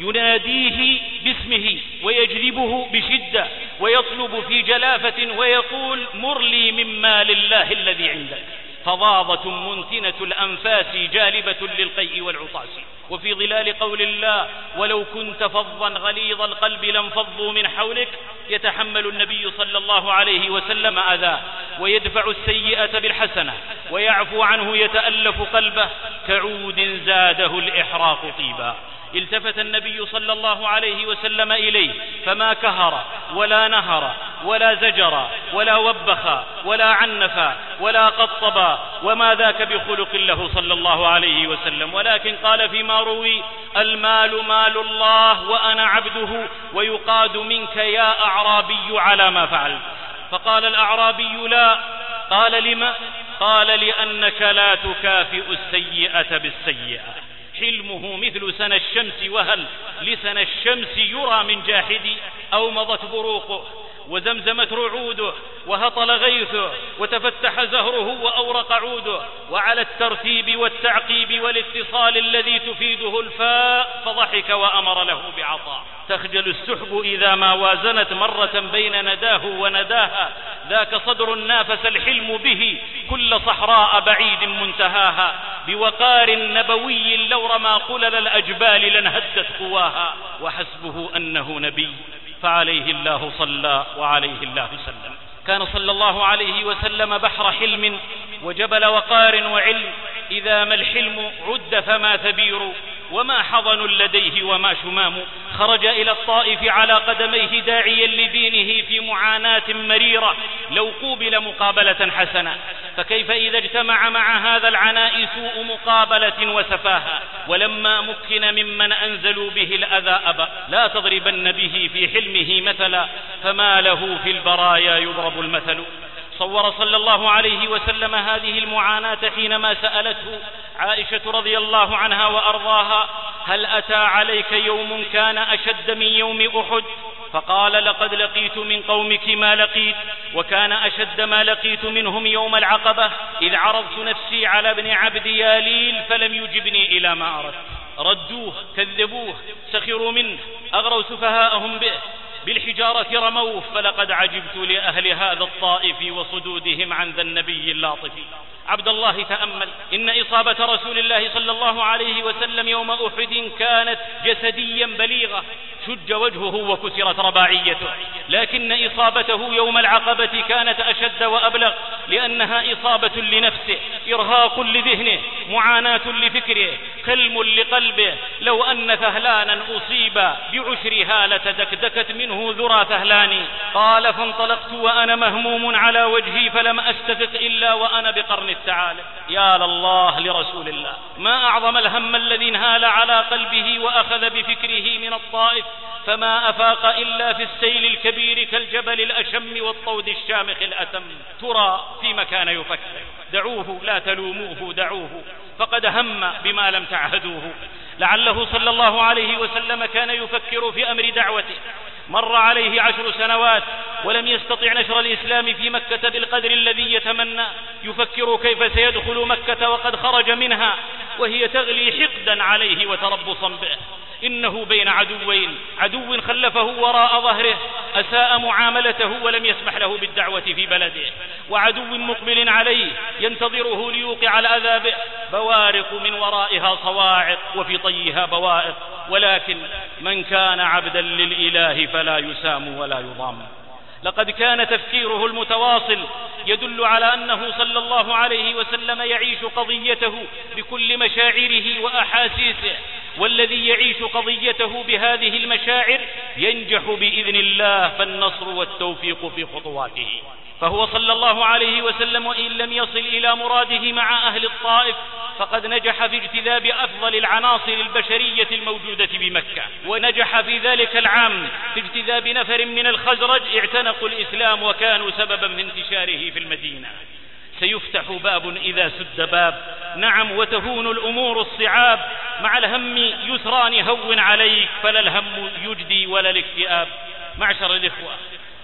يناديه باسمه ويجلبه بشدة ويطلب في جلافة ويقول مر لي من مال الله الذي عندك. فظاظة منتنة الأنفاس جالبة للقيء والعطاس. وفي ظلال قول الله ولو كنت فظا غليظ القلب لانفضوا من حولك يتحمل النبي صلى الله عليه وسلم أذاه. ويدفع السيئة بالحسنة ويعفو عنه يتألف قلبه. كعود زاده الإحراق طيبا. التفت النبي صلى الله عليه وسلم إليه فما كهر ولا نهر ولا زجر ولا وبخ ولا عنف ولا قطب وما ذاك بخلق له صلى الله عليه وسلم. ولكن قال فيما روي المال مال الله وأنا عبده ويقاد منك يا أعرابي على ما فعلت. فقال الأعرابي لا قال لما؟ قال لأنك لا تكافئ السيئة بالسيئة. حلمه مثل سنى الشمس وهل لسنى الشمس يرى من جاحد أو مضت بروقه وزمزمت رعوده وهطل غيثه وتفتح زهره وأورق عوده. وعلى الترتيب والتعقيب والاتصال الذي تفيده الفاء فضحك وأمر له بعطاء. تخجل السحب إذا ما وازنت مرة بين نداه ونداها. ذاك صدر نافس الحلم به كل صحراء بعيد منتهاها. بوقار نبوي لو رمى قلل الأجبال لانهدت قواها. وحسبه أنه نبي. فعليه الله صلى وعليه الله سلم. كان صلى الله عليه وسلم بحر حلم وجبل وقار وعلم. إذا ما الحلم عد فما ثبير. وما حضن لديه وما شمام. خرج إلى الطائف على قدميه داعيا لدينه في معاناة مريرة. لو قوبل مقابلة حسنة. فكيف إذا اجتمع مع هذا العناء سوء مقابلة وسفاهة؟ ولما مكن ممن أنزلوا به الأذى أبى. لا تضربن به في حلمه مثلا. فما له في البرايا يضرب المثل. صور صلى الله عليه وسلم هذه المعاناة حينما سألته عائشة رضي الله عنها وأرضاها هل أتى عليك يوم كان أشد من يوم أحد؟ فقال لقد لقيت من قومك ما لقيت وكان أشد ما لقيت منهم يوم العقبة إذ عرضت نفسي على ابن عبد ياليل فلم يجبني إلى ما أردت. ردوه كذبوه سخروا منه أغروا سفهاءهم به. بالحجارة رموه فلقد عجبت لأهل هذا الطائف وصدودهم عن ذا النبي اللاطف عبد الله تأمل إن إصابة رسول الله صلى الله عليه وسلم يوم أحد كانت جسديا بليغة. شج وجهه وكسرت رباعيته. لكن إصابته يوم العقبة كانت أشد وأبلغ لأنها إصابة لنفسه إرهاق لذهنه معاناة لفكره كلم لقلبه. لو أن ثهلانا أصيب بعشر هالة دكدكت منه ذرى ثهلاني قال فانطلقت وأنا مهموم على وجهي فلم أستفق إلا وأنا بقرن التعالى يا لله لرسول الله ما أعظم الهم الذي انهال على قلبه وأخذ بفكره من الطائف فما أفاق إلا في السيل الكبير كالجبل الأشم والطود الشامخ الأتم. ترى فيما كان يفكر. دعوه لا تلوموه دعوه. فقد هم بما لم تعهدوه. لعله صلى الله عليه وسلم كان يفكر في أمر دعوته. مر عليه عشر سنوات ولم يستطع نشر الإسلام في مكة بالقدر الذي يتمنى. يفكر كيف سيدخل مكة وقد خرج منها وهي تغلي حقدا عليه وتربصا به. إنه بين عدوين عدو خلفه وراء ظهره أساء معاملته ولم يسمح له بالدعوة في بلده. وعدو مقبل عليه ينتظره ليوقع الأذى به بوارق من ورائها صواعق وفي طيها بوائق. ولكن من كان عبدا للإله فلا يسام ولا يضام. لقد كان تفكيره المتواصل يدل على أنه صلى الله عليه وسلم يعيش قضيته بكل مشاعره وأحاسيسه. والذي يعيش قضيته بهذه المشاعر ينجح بإذن الله فالنصر والتوفيق في خطواته. فهو صلى الله عليه وسلم وإن لم يصل إلى مراده مع أهل الطائف فقد نجح في اجتذاب أفضل العناصر البشرية الموجودة بمكة. ونجح في ذلك العام في اجتذاب نفر من الخزرج اعتنقوا الإسلام وكانوا سببا في انتشاره في المدينة. سيفتح باب إذا سد باب. نعم وتهون الأمور الصعاب. مع الهم يسران هون عليك فلا الهم يجدي ولا الاكتئاب. معشر الإخوة.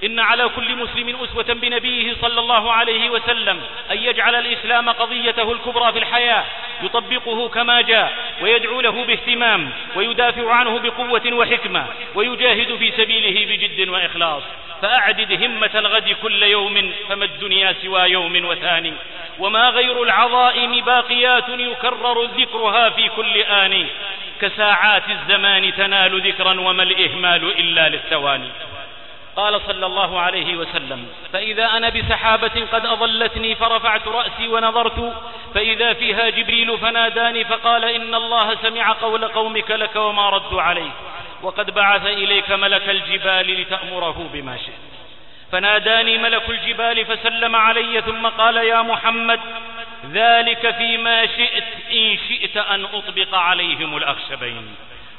إن على كل مسلم أسوة بنبيه صلى الله عليه وسلم أن يجعل الإسلام قضيته الكبرى في الحياة يطبقه كما جاء ويدعو له باهتمام ويدافع عنه بقوة وحكمة ويجاهد في سبيله بجد وإخلاص. فأعدد همة الغد كل يوم فما الدنيا سوى يوم وثاني وما غير العظائم باقيات يكرر ذكرها في كل آن. كساعات الزمان تنال ذكرا وما الإهمال إلا للثواني. قال صلى الله عليه وسلم فإذا أنا بسحابة قد أظلتني فرفعت رأسي ونظرت فإذا فيها جبريل فناداني فقال إن الله سمع قول قومك لك وما ردوا عليك وقد بعث إليك ملك الجبال لتأمره بما شئت. فناداني ملك الجبال فسلم علي ثم قال يا محمد ذلك فيما شئت إن شئت أن أطبق عليهم الأخشبين.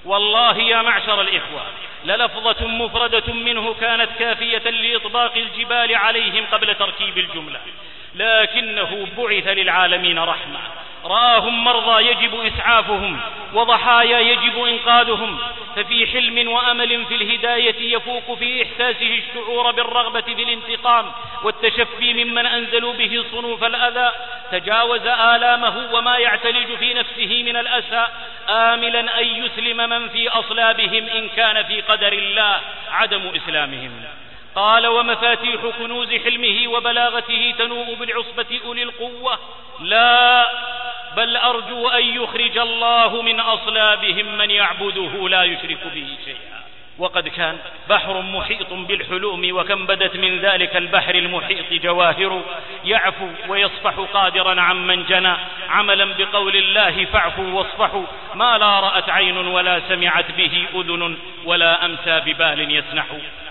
والله يا معشر الإخوة للفظة مفردة منه كانت كافية لإطباق الجبال عليهم قبل تركيب الجملة. لكنه بعث للعالمين رحمة. رآهم مرضى يجب إسعافهم وضحايا يجب إنقاذهم. ففي حلم وأمل في الهداية يفوق في إحساسه الشعور بالرغبة في الانتقام والتشفي ممن أنزلوا به صنوف الأذى. تجاوز آلامه وما يعتلج في نفسه من الأسى. آملا أن يسلم من في أصلابهم إن كان في قدر الله. عدم إسلامهم. قال ومفاتيح كنوز حلمه وبلاغته تنوء بالعصبة أولي القوة. لا بل أرجو أن يخرج الله من أصلابهم من يعبده لا يشرك به شيئا. وقد كان بحر محيط بالحلوم وكم بدت من ذلك البحر المحيط جواهر يعفو يصفح قادرا عمن جنى. عملا بقول الله فاعفوا واصفحوا. ما لا رأت عين ولا سمعت به أذن ولا أمسى ببال يسنح.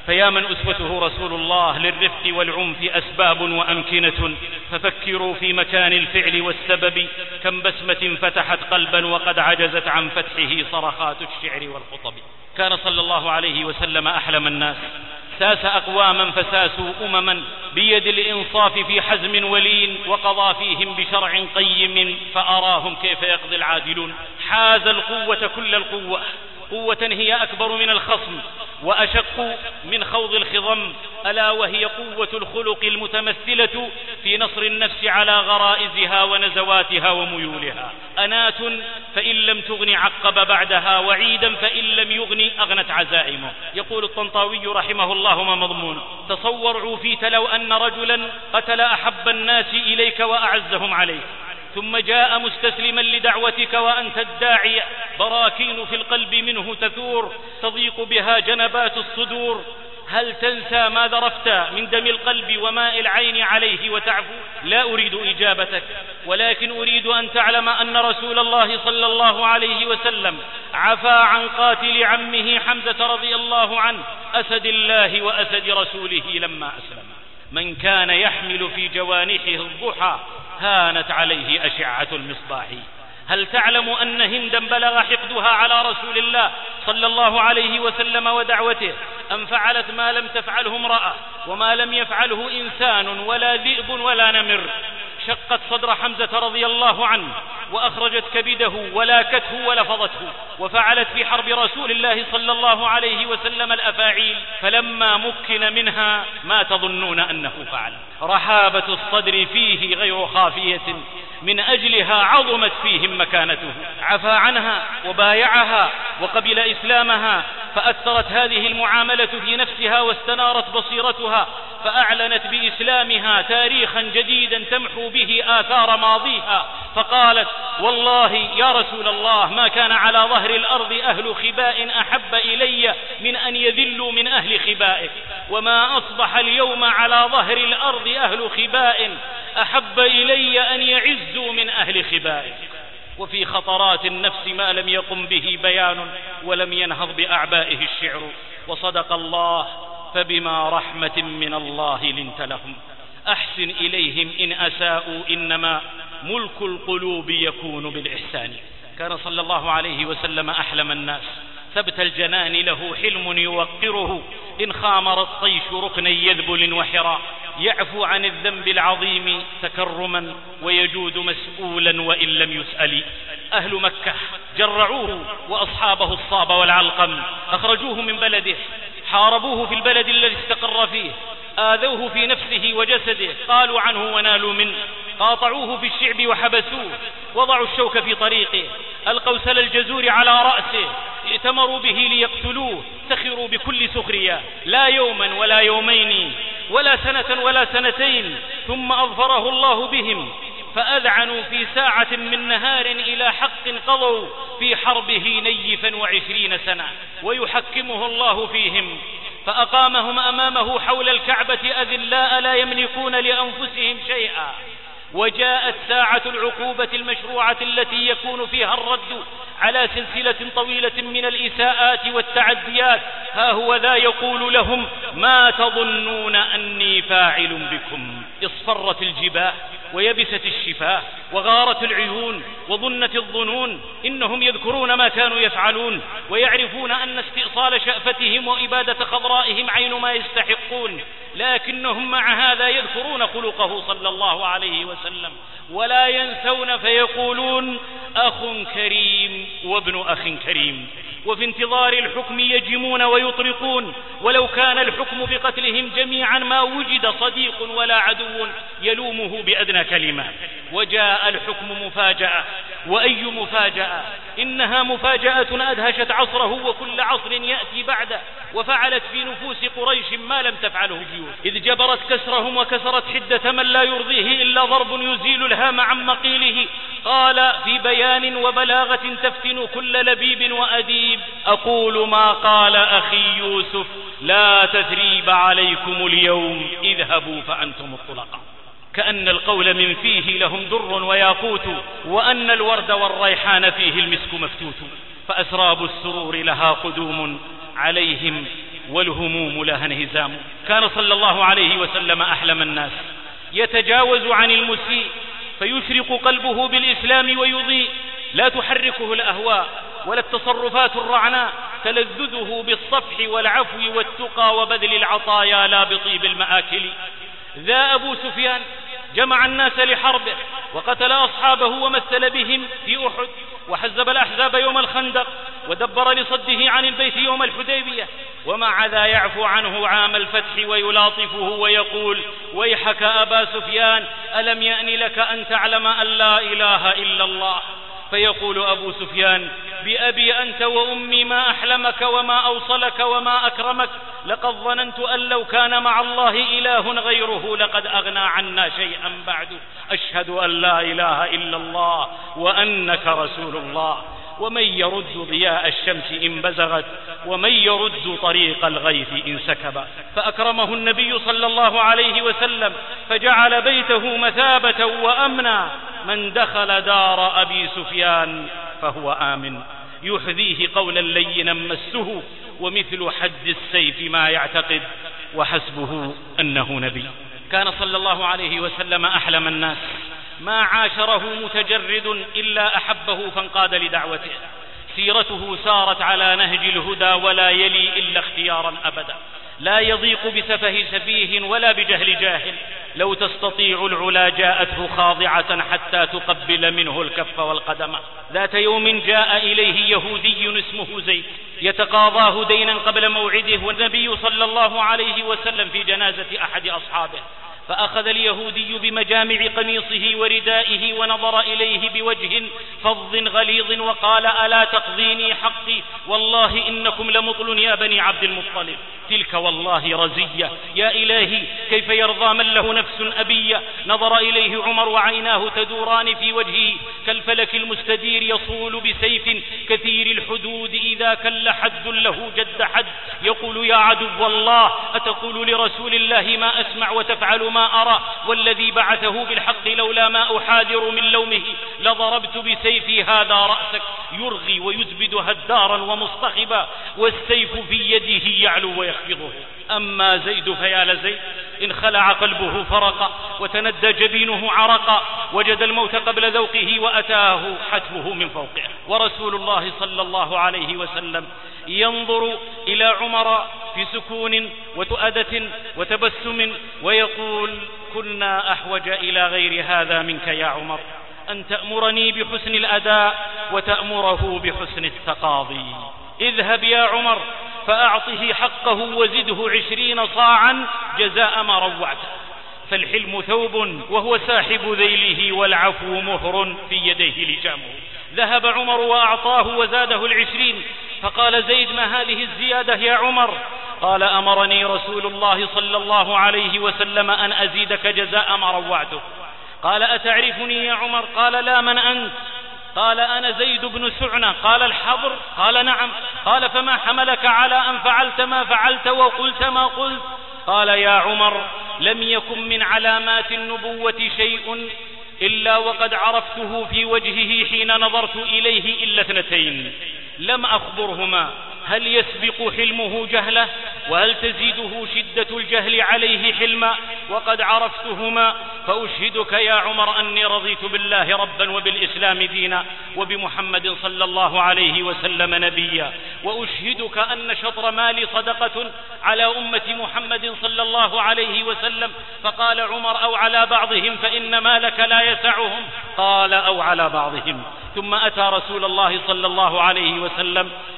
فيا من أسوته رسول الله للرفق والعنف أسباب وأمكنة. ففكروا في مكان الفعل والسبب. كم بسمة فتحت قلبا وقد عجزت عن فتحه صرخات الشعر والخطب. كان صلى الله عليه وسلم أحلم الناس. ساس أقواما فساسوا أمما بيد الإنصاف في حزم ولين وقضى فيهم بشرع قيم فأراهم كيف يقضي العادلون. حاز القوة كل القوة. قوة هي أكبر من الخصم وأشق من خوض الخضم. ألا وهي قوة الخلق المتمثلة في نصر النفس على غرائزها ونزواتها وميولها. أنات فإن لم تغن عقب بعدها وعيدا فإن لم يغن أغنت عزائمه. يقول الطنطاوي رحمه الله ما مضمون. تصور عوفيت لو أن رجلا قتل أحب الناس إليك وأعزهم عليك. ثم جاء مستسلما لدعوتك وأنت الداعي. براكين في القلب منه تثور تضيق بها جنبات الصدور. هل تنسى ما ذرفت من دم القلب وماء العين عليه وتعفو؟ لا أريد إجابتك ولكن أريد أن تعلم أن رسول الله صلى الله عليه وسلم عفى عن قاتل عمه حمزة رضي الله عنه أسد الله وأسد رسوله لما أسلم. من كان يحمل في جوانحه الضحى هانت عليه أشعة المصباح. هل تعلم أن هندا بلغ حقدها على رسول الله صلى الله عليه وسلم ودعوته؟ أن فعلت ما لم تفعله امرأة؟ وما لم يفعله إنسان ولا ذئب ولا نمر. شقت صدر حمزة رضي الله عنه وأخرجت كبده ولاكته ولفظته وفعلت في حرب رسول الله صلى الله عليه وسلم الأفاعيل فلما مكن منها ما تظنون أنه فعل. رحابة الصدر فيه غير خافية من أجلها عظمت فيهم مكانته عفى عنها وبايعها وقبل إسلامها فأثرت هذه المعاملة في نفسها واستنارت بصيرتها فأعلنت بإسلامها تاريخا جديدا تمحو به آثار ماضيها فقالت والله يا رسول الله ما كان على ظهر الأرض أهل خباء أحب إلي من أن يذلوا من أهل خبائك وما أصبح اليوم على ظهر الأرض أهل خباء أحب إلي أن يعزوا من أهل خبائك. وفي خطرات النفس ما لم يقم به بيان ولم ينهض بأعبائه الشعر. وصدق الله فبما رحمة من الله لنت لهم. أحسن إليهم إن أساءوا إنما ملك القلوب يكون بالإحسان. كان صلى الله عليه وسلم أحلم الناس. ثبت الجنان له حلم يوقره. إن خامر الطيش ركنا يذبل وحرا. يعفو عن الذنب العظيم تكرما ويجود مسؤولا وإن لم يسأل. أهل مكة جرعوه وأصحابه الصاب والعلقم. أخرجوه من بلده. حاربوه في البلد الذي استقر فيه آذوه في نفسه وجسده قالوا عنه ونالوا منه. قاطعوه في الشعب وحبسوه. وضعوا الشوك في طريقه. ألقوا سل الجزور على رأسه. ائتمروا به ليقتلوه. سخروا بكل سخرية. لا يوما ولا يومين ولا سنة ولا سنتين ثم أظفره الله بهم. فأذعنوا في ساعة من نهار إلى حق قضوا في حربه نيفا وعشرين سنة ويحكمه الله فيهم. فأقامهم أمامه حول الكعبة أذلاء لا يملكون لأنفسهم شيئا. وجاءت ساعة العقوبة المشروعة التي يكون فيها الرد على سلسلة طويلة من الإساءات والتعديات. ها هو ذا يقول لهم ما تظنون أني فاعل بكم؟ اصفرت الجباه ويبست الشفاه وغارت العيون وظنت الظنون إنهم يذكرون ما كانوا يفعلون ويعرفون أن استئصال شأفتهم وإبادة خضرائهم عين ما يستحقون. لكنهم مع هذا يذكرون خلقه صلى الله عليه وسلم. ولا ينسون فيقولون أخ كريم وابن أخ كريم وفي انتظار الحكم يجمون ويطرقون ولو كان الحكم بقتلهم جميعا ما وجد صديق ولا عدو يلومه بأدنى كلمة وجاء الحكم مفاجأة وأي مفاجأة؟ إنها مفاجأة أدهشت عصره وكل عصر يأتي بعده وفعلت في نفوس قريش ما لم تفعله الجيوش إذ جبرت كسرهم وكسرت حدة من لا يرضيه إلا ضرب يزيل الهام عن مقيله. قال في بيان وبلاغة تفتن كل لبيب وأديب. أقول ما قال أخي يوسف لا تثريب عليكم اليوم اذهبوا فأنتم الطلقاء. كأن القول من فيه لهم در وياقوت وأن الورد والريحان فيه المسك مفتوت. فأسراب السرور لها قدوم عليهم والهموم لها انهزام. كان صلى الله عليه وسلم أحلم الناس. يتجاوز عن المسيء فيشرق قلبه بالإسلام ويضيء. لا تحركه الأهواء ولا التصرفات الرعناء تلذذه بالصفح والعفو والتقى وبذل العطايا لا بطيب المآكل. ذا أبو سفيان جمع الناس لحربه وقتل أصحابه ومثل بهم في أحد وحزب الأحزاب يوم الخندق ودبر لصده عن البيت يوم الحديبية ومع ذا يعفو عنه عام الفتح ويلاطفه ويقول ويحك أبا سفيان ألم يأن لك أن تعلم أن لا إله إلا الله؟ فيقول أبو سفيان بأبي أنت وأمي ما أحلمك وما أوصلك وما أكرمك لقد ظننت أن لو كان مع الله إله غيره لقد أغنى عنا شيئا بعد. أشهد أن لا إله إلا الله وأنك رسول الله. ومن يرد ضياء الشمس إن بزغت ومن يرد طريق الغيث إن سكب. فأكرمه النبي صلى الله عليه وسلم فجعل بيته مثابة وأمنا. من دخل دار أبي سفيان فهو آمن. يحذيه قولا لينا مسه ومثل حد السيف ما يعتقد. وحسبه أنه نبي. كان صلى الله عليه وسلم أحلم الناس. ما عاشره متجرد إلا أحبه فانقاد لدعوته. سيرته سارت على نهج الهدى ولا يلي إلا اختيارا أبدا. لا يضيق بسفه سفيه ولا بجهل جاهل. لو تستطيع العلا جاءته خاضعة حتى تقبل منه الكف والقدم. ذات يوم جاء إليه يهودي اسمه زيد. يتقاضاه دينا قبل موعده والنبي صلى الله عليه وسلم في جنازة أحد أصحابه. فأخذ اليهودي بمجامع قميصه وردائه ونظر إليه بوجه فظ غليظ وقال ألا تقضيني حقي؟ والله إنكم لمطل يا بني عبد المطلب. تلك والله رزية. يا إلهي كيف يرضى من له نفس أبية؟ نظر إليه عمر وعيناه تدوران في وجهه. كالفلك المستدير يصول بسيف كثير الحدود. إذا كل حد له جد حد. يقول يا عدو الله أتقول لرسول الله ما أسمع وتفعل ما أرى والذي بعثه بالحق لولا ما أحاذر من لومه لضربت بسيفي هذا رأسك يرغي ويزبد هدارا ومصطخبا والسيف في يده يعلو ويخفضه. أما زيد فيا لزيد إن خلع قلبه فرقا وتندى جبينه عرقا وجد الموت قبل ذوقه وأتاه حتفه من فوقه. ورسول الله صلى الله عليه وسلم ينظر إلى عمر في سكون وتؤدة وتبسم ويقول كنا أحوج إلى غير هذا منك يا عمر. أن تأمرني بحسن الأداء وتأمره بحسن التقاضي. اذهب يا عمر فأعطه حقه وزده عشرين صاعا جزاء ما روعته. فالحلم ثوب وهو ساحب ذيله والعفو مهر في يديه لجامه. ذهب عمر وأعطاه وزاده العشرين. فقال زيد ما هذه الزيادة يا عمر؟ قال أمرني رسول الله صلى الله عليه وسلم أن أزيدك جزاء ما روعته قال أتعرفني يا عمر؟ قال لا من أنت؟ قال أنا زيد بن سعنة. قال الحبر؟ قال نعم. قال فما حملك على أن فعلت ما فعلت وقلت ما قلت؟ قال يا عمر لم يكن من علامات النبوة شيء إلا وقد عرفته في وجهه حين نظرت إليه إلا اثنتين. لم أخبرهما. هل يسبق حلمه جهله؟ وهل تزيده شدة الجهل عليه حلما؟ وقد عرفتهما. فأشهدك يا عمر أني رضيت بالله ربا وبالإسلام دينا وبمحمد صلى الله عليه وسلم نبيا. وأشهدك أن شطر مالي صدقة على أمة محمد صلى الله عليه وسلم. فقال عمر أو على بعضهم فإن مالك لا يسعهم. قال أو على بعضهم. ثم أتى رسول الله صلى الله عليه وسلم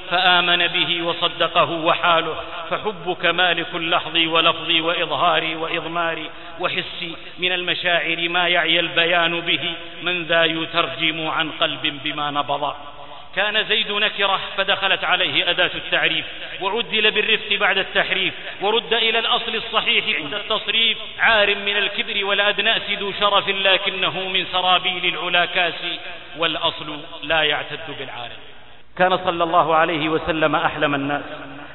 فآمن به وصدقه وحاله فحبك مالك لحظي ولفظي وإظهاري وإضماري وحسي من المشاعر ما يعي البيان به من ذا يترجم عن قلب بما نبض. كان زيد نكرة فدخلت عليه أداة التعريف وعدل بالرفق بعد التحريف ورد إلى الأصل الصحيح عند التصريف عار من الكبر والأدناس ذو شرف لكنه من سرابيل العلا كاسي والأصل لا يعتد بالعار. كان صلى الله عليه وسلم أحلم الناس.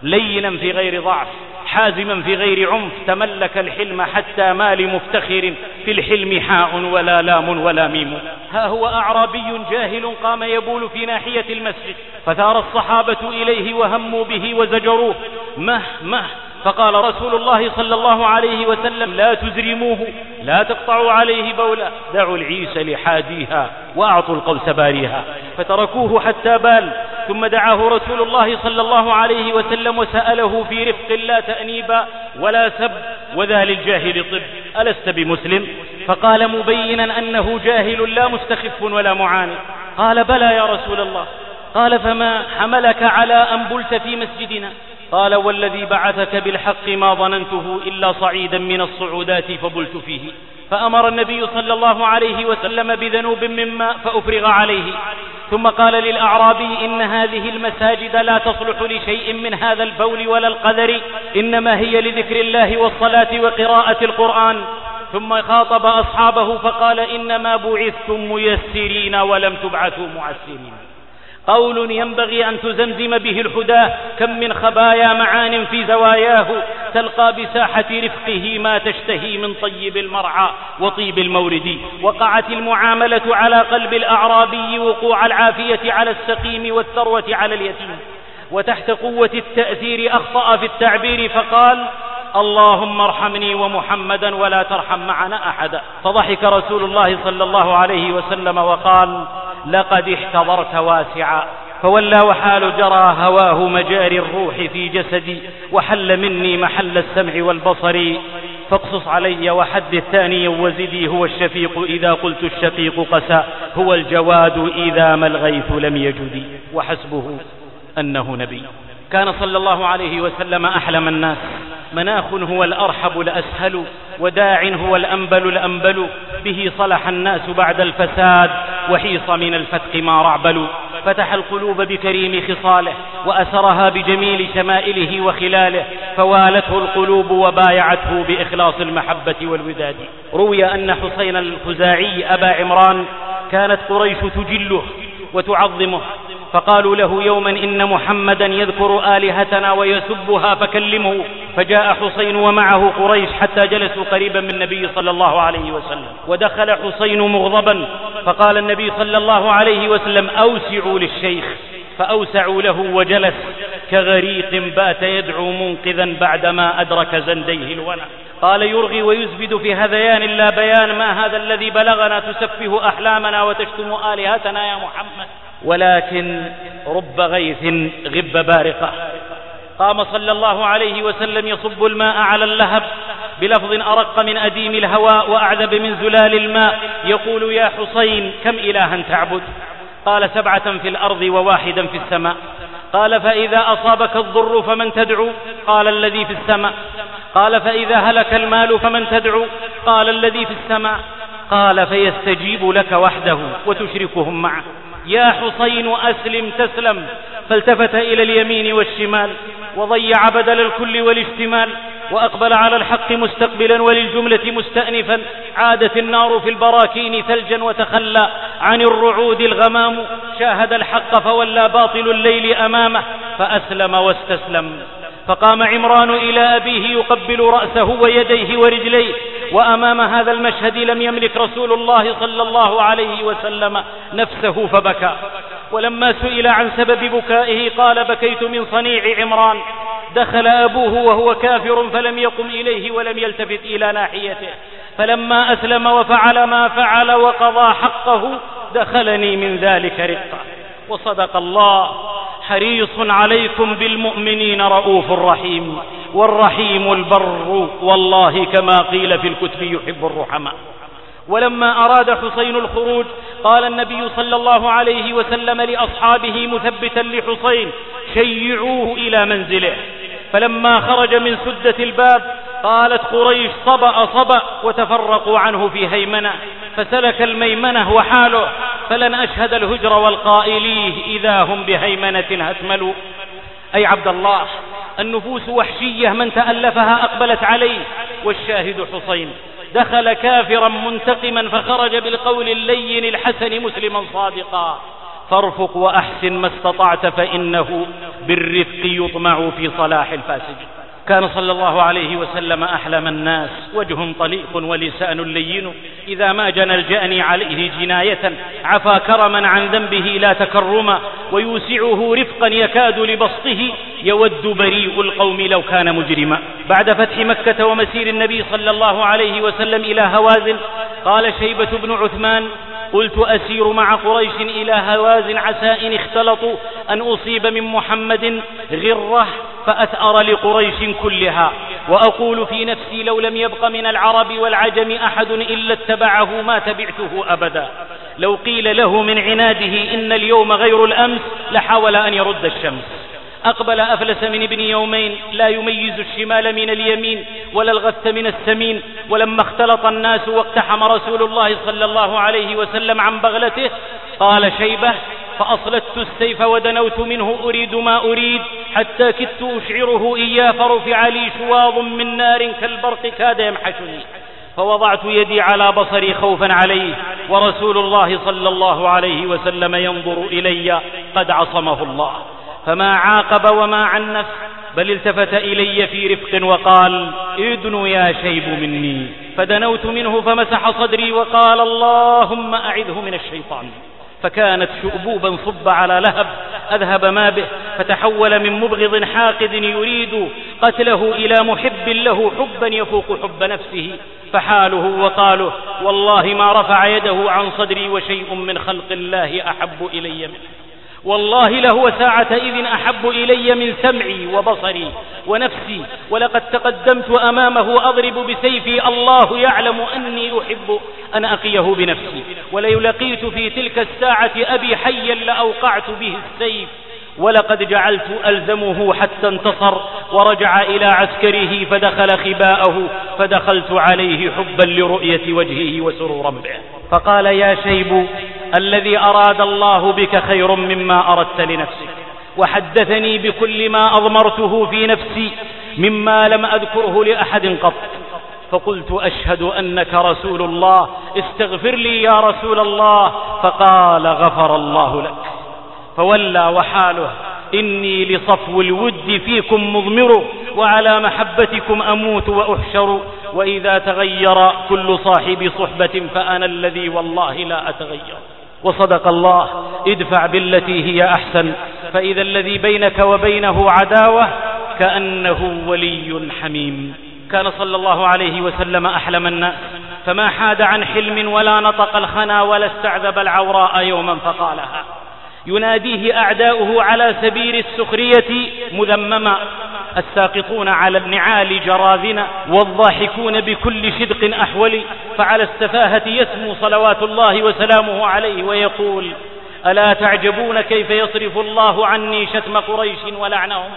لينا في غير ضعف حازما في غير عنف تملك الحلم حتى ما لمفتخر في الحلم حاء ولا لام ولا ميم. ها هو أعرابي جاهل قام يبول في ناحية المسجد فثار الصحابة إليه وهموا به وزجروه. مه مه فقال رسول الله صلى الله عليه وسلم لا تزرموه لا تقطعوا عليه بولا دعوا العيس لحاديها وأعطوا القوس باريها. فتركوه حتى بال ثم دعاه رسول الله صلى الله عليه وسلم وسأله في رفق لا تأنيبا ولا سب وذا للجاهل طب ألست بمسلم؟ فقال مبينا أنه جاهل لا مستخف ولا معاند. قال بلى يا رسول الله. قال فما حملك على أن بلت في مسجدنا؟ قال والذي بعثك بالحق ما ظننته إلا صعيدا من الصعودات فبلت فيه. فأمر النبي صلى الله عليه وسلم بذنوب من ماء فأفرغ عليه. ثم قال للأعرابي إن هذه المساجد لا تصلح لشيء من هذا البول ولا القدر إنما هي لذكر الله والصلاة وقراءة القرآن. ثم خاطب أصحابه فقال إنما بعثتم ميسرين ولم تبعثوا معسرين. قول ينبغي أن تزمزم به الحدى. كم من خبايا معان في زواياه تلقى بساحة رفقه ما تشتهي من طيب المرعى وطيب المورد. وقعت المعاملة على قلب الأعرابي وقوع العافية على السقيم والثروة على اليتيم. وتحت قوة التأثير أخطأ في التعبير فقال اللهم ارحمني ومحمدا ولا ترحم معنا أحدا فضحك رسول الله صلى الله عليه وسلم وقال لقد احتضرت واسعا. فولى وحال جرى هواه مجاري الروح في جسدي وحل مني محل السمع والبصر. فاقصص علي وحدث ثانيا وزدي هو الشفيق إذا قلت الشقيق قسى هو الجواد إذا ما الغيث لم يجدي. وحسبه أنه نبي. كان صلى الله عليه وسلم أحلم الناس. مناخ هو الأرحب الأسهل وداع هو الأنبل الأنبل. به صلح الناس بعد الفساد وحيص من الفتق ما رعبلوا فتح القلوب بكريم خصاله وأسرها بجميل شمائله وخلاله. فوالته القلوب وبايعته بإخلاص المحبة والوداد. روي أن حسين الخزاعي أبا عمران كانت قريش تجله وتعظمه. فقالوا له يوما إن محمدا يذكر آلهتنا ويسبها فكلمه. فجاء حسين ومعه قريش حتى جلسوا قريبا من النبي صلى الله عليه وسلم. ودخل حسين مغضبا. فقال النبي صلى الله عليه وسلم أوسعوا للشيخ. فأوسعوا له وجلس كغريق بات يدعو منقذا بعدما أدرك زنديه الونى. قال يرغي ويزبد في هذيان لا بيان ما هذا الذي بلغنا تسفه أحلامنا وتشتم آلهتنا يا محمد. ولكن رب غيث غب بارقة. قام صلى الله عليه وسلم يصب الماء على اللهب بلفظ أرق من أديم الهواء وأعذب من زلال الماء. يقول يا حسين كم إلها تعبد؟ قال سبعة في الأرض وواحدا في السماء. قال فإذا أصابك الضر فمن تدعو؟ قال الذي في السماء. قال فإذا هلك المال فمن تدعو؟ قال الذي في السماء. قال فيستجيب لك وحده وتشركهم معه. يا حسين أسلم تسلم. فالتفت إلى اليمين والشمال وضيع بدل الكل والاشتمال وأقبل على الحق مستقبلا وللجملة مستأنفا. عادت النار في البراكين ثلجا وتخلى عن الرعود الغمام. شاهد الحق فولى باطل الليل أمامه فأسلم واستسلم. فقام عمران إلى أبيه يقبل رأسه ويديه ورجليه وأمام هذا المشهد لم يملك رسول الله صلى الله عليه وسلم نفسه فبكى. ولما سئل عن سبب بكائه قال بكيت من صنيع عمران دخل أبوه وهو كافر فلم يقم إليه ولم يلتفت إلى ناحيته. فلما أسلم وفعل ما فعل وقضى حقه دخلني من ذلك رقة وصدق الله. حريص عليكم بالمؤمنين رؤوف رحيم والرحيم البر والله كما قيل في الكتب يحب الرحماء. ولما أراد حسين الخروج قال النبي صلى الله عليه وسلم لأصحابه مثبتا لحسين شيعوه إلى منزله. فلما خرج من سدة الباب قالت قريش صبأ صبأ وتفرقوا عنه في هيمنة فسلك الميمنة وحاله فلن أشهد الهجر والقائليه إذا هم بهيمنة هتملوا أي عبد الله النفوس وحشية من تألفها أقبلت عليه والشاهد حسين دخل كافرا منتقما فخرج بالقول اللين الحسن مسلما صادقا. فارفق وأحسن ما استطعت فإنه بالرفق يطمع في صلاح الفاسد كان صلى الله عليه وسلم أحلم الناس وجه طليق ولسان لين. إذا ما جنى الجأني عليه جناية عفا كرما عن ذنبه لا تكرما. ويوسعه رفقا يكاد لبسطه يود بريء القوم لو كان مجرما. بعد فتح مكة ومسير النبي صلى الله عليه وسلم إلى هوازن قال شيبة بن عثمان قلت أسير مع قريش إلى هوازن عسى إن اختلطوا أن أصيب من محمد غرة فأثأر لقريش كلها وأقول في نفسي لو لم يبق من العرب والعجم أحد إلا اتبعه ما تبعته أبدا. لو قيل له من عناده إن اليوم غير الأمس لحاول أن يرد الشمس. أقبل أفلس من ابن يومين لا يميز الشمال من اليمين ولا الغث من السمين ولما اختلط الناس واقتحم رسول الله صلى الله عليه وسلم عن بغلته قال شيبة فأصلت السيف ودنوت منه أريد ما أريد حتى كدت أشعره إياه فرفع لي شواظ من نار كالبرق كاد يمحشني. فوضعت يدي على بصري خوفا عليه ورسول الله صلى الله عليه وسلم ينظر إلي قد عصمه الله. فما عاقب وما عنف بل التفت إلي في رفق وقال ادن يا شيب مني. فدنوت منه فمسح صدري وقال اللهم أعذه من الشيطان. فكانت شؤبوبا صب على لهب أذهب ما به فتحول من مبغض حاقد يريد قتله إلى محب له حبا يفوق حب نفسه. فحاله وقاله والله ما رفع يده عن صدري وشيء من خلق الله أحب إلي منه. والله لهو ساعة إذ أحب إلي من سمعي وبصري ونفسي. ولقد تقدمت أمامه أضرب بسيفي. الله يعلم أني أحب أن أقيه بنفسي. وليلقيت في تلك الساعة أبي حيا لأوقعت به السيف. ولقد جعلت ألزمه حتى انتصر ورجع إلى عسكره فدخل خباءه فدخلت عليه حبا لرؤية وجهه وسرورا به فقال يا شيب الذي أراد الله بك خير مما أردت لنفسك وحدثني بكل ما أضمرته في نفسي مما لم أذكره لأحد قط. فقلت أشهد أنك رسول الله استغفر لي يا رسول الله. فقال غفر الله لك. فولى وحاله. إني لصفو الود فيكم مضمر وعلى محبتكم أموت وأحشر. وإذا تغير كل صاحب صحبة فأنا الذي والله لا أتغير. وصدق الله ادفع بالتي هي أحسن. فإذا الذي بينك وبينه عداوة كأنه ولي حميم. كان صلى الله عليه وسلم أحلم الناس. فما حاد عن حلم ولا نطق الخنا ولا استعذب العوراء يوما فقالها. يناديه أعداؤه على سبيل السخرية مذمما الساقطون على النعال جراذنا والضاحكون بكل شدق أحول فعلى السفاهة يسمو صلوات الله وسلامه عليه ويقول ألا تعجبون كيف يصرف الله عني شتم قريش ولعنهم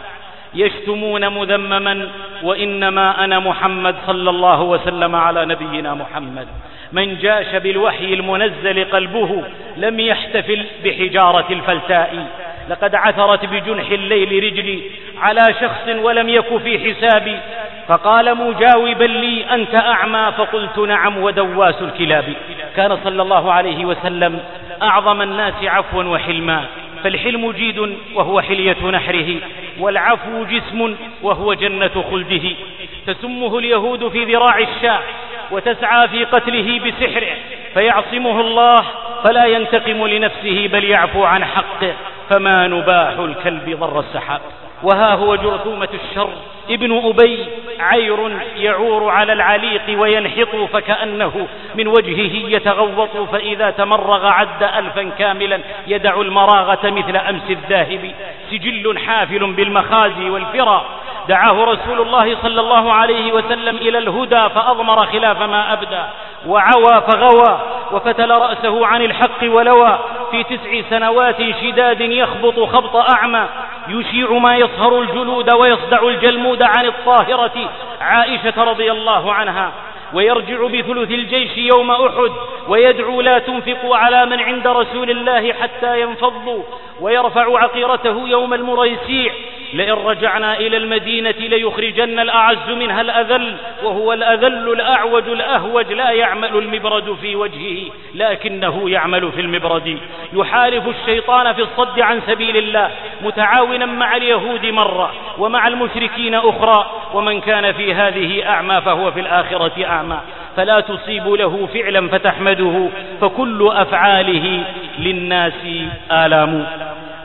يشتمون مذمما وإنما أنا محمد صلى الله وسلم على نبينا محمد. من جاش بالوحي المنزل قلبه لم يحتفل بحجارة الفلتاء. لقد عثرت بجنح الليل رجلي على شخص ولم يك في حسابي. فقال مجاوبا لي أنت أعمى؟ فقلت نعم ودواس الكلاب. كان صلى الله عليه وسلم أعظم الناس عفوا وحلما. فالحلم جيد وهو حلية نحره والعفو جسم وهو جنة خلده. تسمه اليهود في ذراع الشاع وتسعى في قتله بسحره. فيعصمه الله فلا ينتقم لنفسه بل يعفو عن حقه. فما نباح الكلب ضر السحاب. وها هو جرثومة الشر. ابن أبي عير يعور على العليق وينحط فكأنه من وجهه يتغوط فإذا تمرغ عد ألفا كاملا يدع المراغة مثل أمس الذاهب. سجل حافل بالمخازي والفرا. دعاه رسول الله صلى الله عليه وسلم إلى الهدى فأضمر خلاف ما أبدى وعوى فغوى وفتل رأسه عن الحق ولوى في تسع سنوات شداد يخبط خبط أعمى يشيع ما يصهر الجلود ويصدع الجلمود عن الطاهرة عائشة رضي الله عنها. ويرجع بثلث الجيش يوم أحد ويدعو لا تنفقوا على من عند رسول الله حتى ينفضوا ويرفع عقيرته يوم المريسيع. لئن رجعنا إلى المدينة ليخرجن الأعز منها الأذل وهو الأذل الأعوج الأهوج لا يعمل المبرد في وجهه لكنه يعمل في المبرد. يحارب الشيطان في الصد عن سبيل الله متعاونا مع اليهود مرة ومع المشركين أخرى ومن كان في هذه أعمى فهو في الآخرة أعمى. فلا تصيب له فعلا فتحمده فكل أفعاله للناس آلام.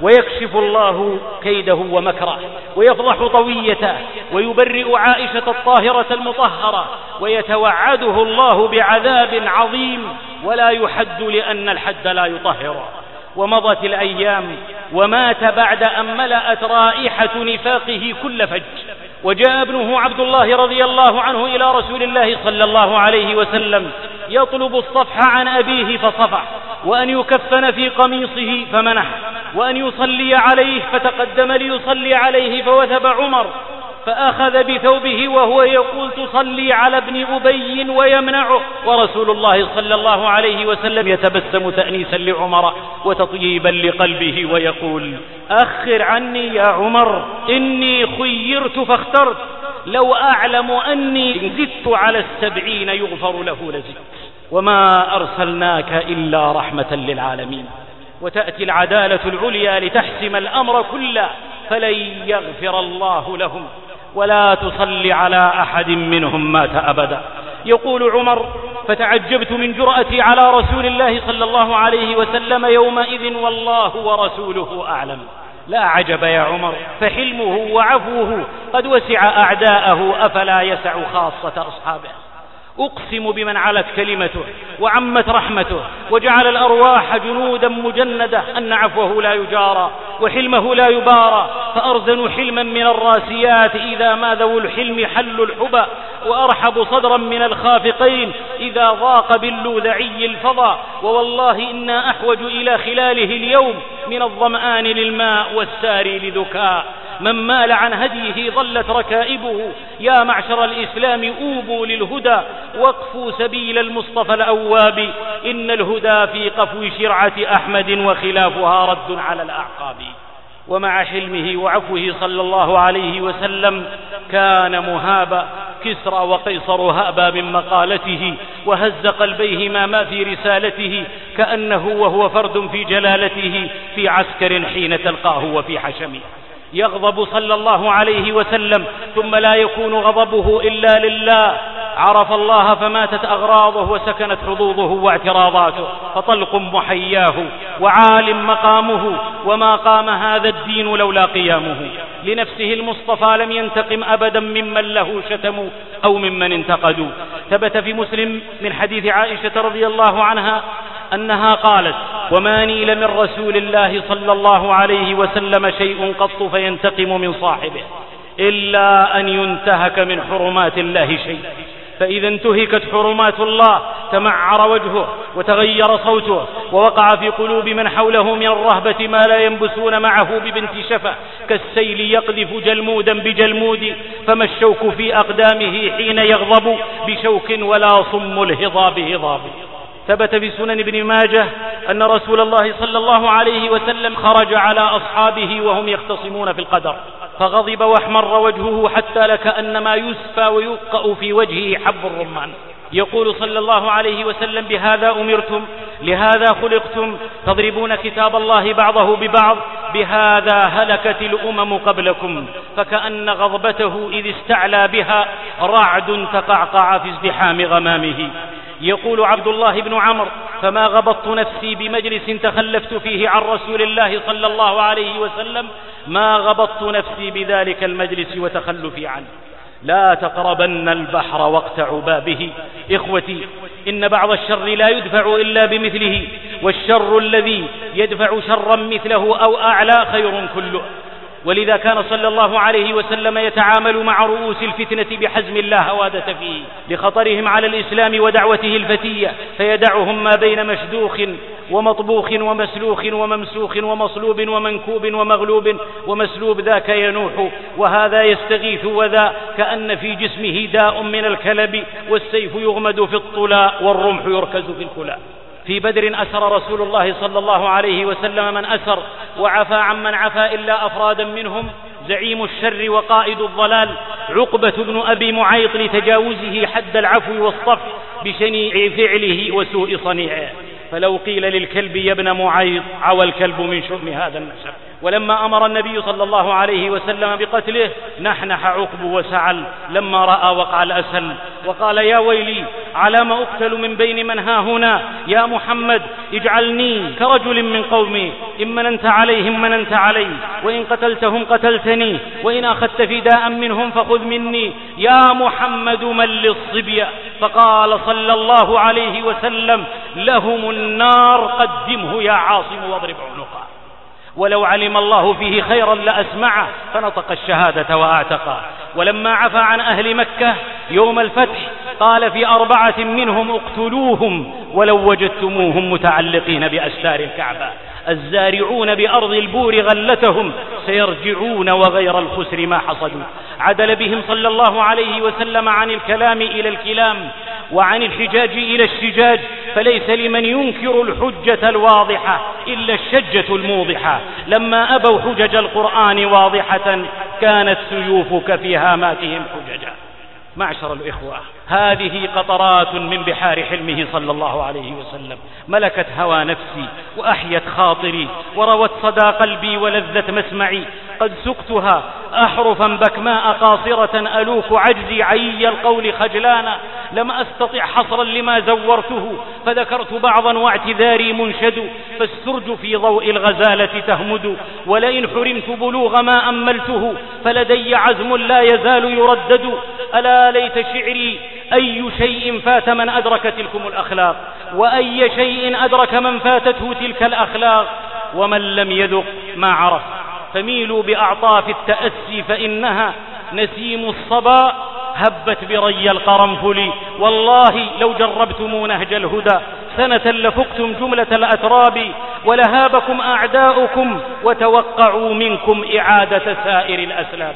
ويكشف الله كيده ومكره ويفضح طويته ويبرئ عائشة الطاهرة المطهرة ويتوعده الله بعذاب عظيم ولا يحد لأن الحد لا يطهر. ومضت الأيام ومات بعد أن ملأت رائحة نفاقه كل فج. وجاء ابنه عبد الله رضي الله عنه إلى رسول الله صلى الله عليه وسلم يطلب الصفح عن أبيه فصفح وأن يكفن في قميصه فمنح وأن يصلي عليه فتقدم ليصلي عليه فوثب عمر فأخذ بثوبه وهو يقول تصلي على ابن أبي ويمنعه. ورسول الله صلى الله عليه وسلم يتبسم تأنيسا لعمر وتطييبا لقلبه ويقول أخر عني يا عمر إني خيرت فاخترت. لو أعلم أني زدت على السبعين يغفر له لزدت. وما أرسلناك إلا رحمة للعالمين. وتأتي العدالة العليا لتحسم الأمر كله فلن يغفر الله لهم. ولا تصل على أحد منهم مات أبدا. يقول عمر فتعجبت من جرأتي على رسول الله صلى الله عليه وسلم يومئذ والله ورسوله أعلم. لا عجب يا عمر فحلمه وعفوه قد وسع أعداءه أفلا يسع خاصة أصحابه. أقسم بمن علت كلمته وعمت رحمته وجعل الأرواح جنودا مجندة أن عفوه لا يجارى وحلمه لا يبارى فأرزن حلما من الراسيات إذا ما ذو الحلم حل الحبى وأرحب صدرا من الخافقين إذا ضاق باللوذعي الفضى ووالله إنا أحوج إلى خلاله اليوم من الظمآن للماء والساري لذكاء من مال عن هديه ظلت ركائبه يا معشر الإسلام أوبوا للهدى واقفوا سبيل المصطفى الأواب. إن الهدى في قفو شرعة أحمد وخلافها رد على الأعقاب. ومع حلمه وعفوه صلى الله عليه وسلم كان مهابا كسرى وقيصر هابا من مقالته وهز قلبيهما ما في رسالته كأنه وهو فرد في جلالته في عسكر حين تلقاه وفي حشمه. يغضب صلى الله عليه وسلم ثم لا يكون غضبه إلا لله. عرف الله فماتت أغراضه وسكنت حظوظه واعتراضاته فطلق محياه وعال مقامه وما قام هذا الدين لولا قيامه. لنفسه المصطفى لم ينتقم أبدا ممن له شتموا أو ممن انتقدوا. ثبت في مسلم من حديث عائشة رضي الله عنها أنها قالت وما نيل من رسول الله صلى الله عليه وسلم شيء قط فينتقم من صاحبه إلا أن ينتهك من حرمات الله شيء. فإذا انتهكت حرمات الله تمعر وجهه وتغير صوته ووقع في قلوب من حوله من الرهبة ما لا ينبسون معه ببنت شفة كالسيل يقذف جلمودا بجلمود فما الشوك في أقدامه حين يغضب بشوك ولا صم الهضاب هضاب. ثبت في سنن ابن ماجه أن رسول الله صلى الله عليه وسلم خرج على أصحابه وهم يختصمون في القدر فغضب وأحمر وجهه حتى لكأنما يسفى ويوقأ في وجهه حب الرمان. يقول صلى الله عليه وسلم بهذا أمرتم لهذا خلقتم تضربون كتاب الله بعضه ببعض بهذا هلكت الأمم قبلكم فكأن غضبته إذ استعلى بها رعد تقعقع في ازدحام غمامه. يقول عبد الله بن عمرو فما غبطت نفسي بمجلس تخلفت فيه عن رسول الله صلى الله عليه وسلم ما غبطت نفسي بذلك المجلس وتخلفي عنه. لا تقربن البحر وقت عبابه. إخوتي إن بعض الشر لا يدفع إلا بمثله والشر الذي يدفع شرا مثله أو أعلى خير كله. ولذا كان صلى الله عليه وسلم يتعامل مع رؤوس الفتنة بحزم لا هوادة فيه لخطرهم على الإسلام ودعوته الفتية فيدعهم ما بين مشدوخ ومطبوخ ومسلوخ وممسوخ ومصلوب ومنكوب ومغلوب ومسلوب ذاك ينوح وهذا يستغيث وذا كأن في جسمه داء من الكلب والسيف يغمد في الطلاء والرمح يركز في الكلاء في بدر أسر رسول الله صلى الله عليه وسلم من أسر وعفى عمن عفى إلا أفرادا منهم زعيم الشر وقائد الضلال عقبة بن أبي معيط لتجاوزه حد العفو والصف بشنيع فعله وسوء صنيعه. فلو قيل للكلب يا ابن معيط عوى الكلب من شؤم هذا النسب. ولما أمر النبي صلى الله عليه وسلم بقتله نحنح عقب وسعل لما رأى وقع الأسل. وقال يا ويلي على ما أقتل من بين من ها هنا؟ يا محمد اجعلني كرجل من قومي. إن مننت عليهم مننت علي. وإن قتلتهم قتلتني. وإن أخذت فداء منهم فخذ مني. يا محمد من للصبية فقال صلى الله عليه وسلم لهم النار قدمه يا عاصم واضرب عنقه. ولو علم الله فيه خيرا لأسمعه فنطق الشهادة وأعتقه. ولما عفى عن أهل مكة يوم الفتح قال في أربعة منهم اقتلوهم ولو وجدتموهم متعلقين بأستار الكعبة. الزارعون بأرض البور غلتهم سيرجعون وغير الخسر ما حصدوا. عدل بهم صلى الله عليه وسلم عن الكلام إلى الكلام وعن الحجاج إلى الشجاج فليس لمن ينكر الحجة الواضحة إلا الشجة الموضحة. لما أبوا حجج القرآن واضحة كانت سيوفك في هاماتهم حججا. معشر الإخوة. هذه قطرات من بحار حلمه صلى الله عليه وسلم. ملكت هوى نفسي وأحيت خاطري وروت صدى قلبي ولذة مسمعي. قد سقتها أحرفا بكماء قاصرة ألوك عجزي عي القول خجلانا. لم أستطع حصرا لما زورته فذكرت بعضا واعتذاري منشد. فالسرج في ضوء الغزالة تهمد ولئن حرمت بلوغ ما أملته فلدي عزم لا يزال يردد. ألا ليت شعري أي شيء فات من أدرك تلكم الأخلاق وأي شيء أدرك من فاتته تلك الأخلاق ومن لم يذق ما عرف. فميلوا بأعطاف التأسي فإنها نسيم الصبا هبت بري القرنفل والله لو جربتم نهج الهدى سنة لفقتم جملة الأتراب ولهابكم أعداؤكم وتوقعوا منكم إعادة سائر الأسلاب.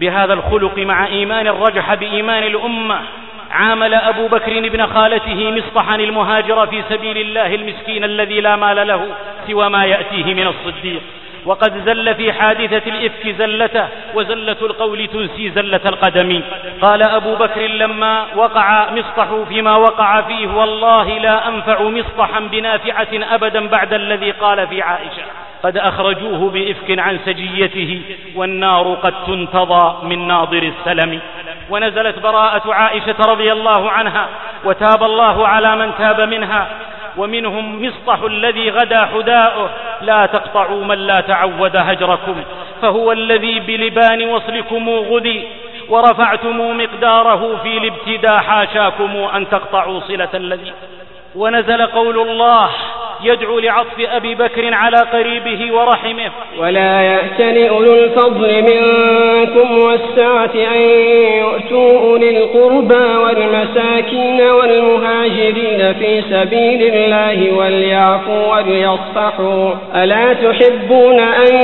بهذا الخلق مع إيمان رجح بإيمان الأمة عامل أبو بكر ابن خالته مصطحا المهاجر في سبيل الله المسكين الذي لا مال له سوى ما يأتيه من الصديق. وقد زل في حادثة الإفك زلته وزلة القول تنسي زلة القدم. قال أبو بكر لما وقع مصطح فيما وقع فيه والله لا أنفع مصطحا بنافعة أبدا بعد الذي قال في عائشة. قد أخرجوه بإفك عن سجيته والنار قد تنتضى من ناظر السلم. ونزلت براءة عائشة رضي الله عنها وتاب الله على من تاب منها ومنهم مصطح الذي غدا حداؤه لا تقطعوا من لا تعود هجركم فهو الذي بلبان وصلكم غدي ورفعتم مقداره في الابتداء حاشاكم أن تقطعوا صلة الذي ونزل قول الله يدعو لعطف أبي بكر على قريبه ورحمه. ولا يأتل أولو الفضل منكم والسعة أن يؤتوا أولي القربى والمساكين والمهاجرين في سبيل الله وليعفوا وليصفحوا. ألا تحبون أن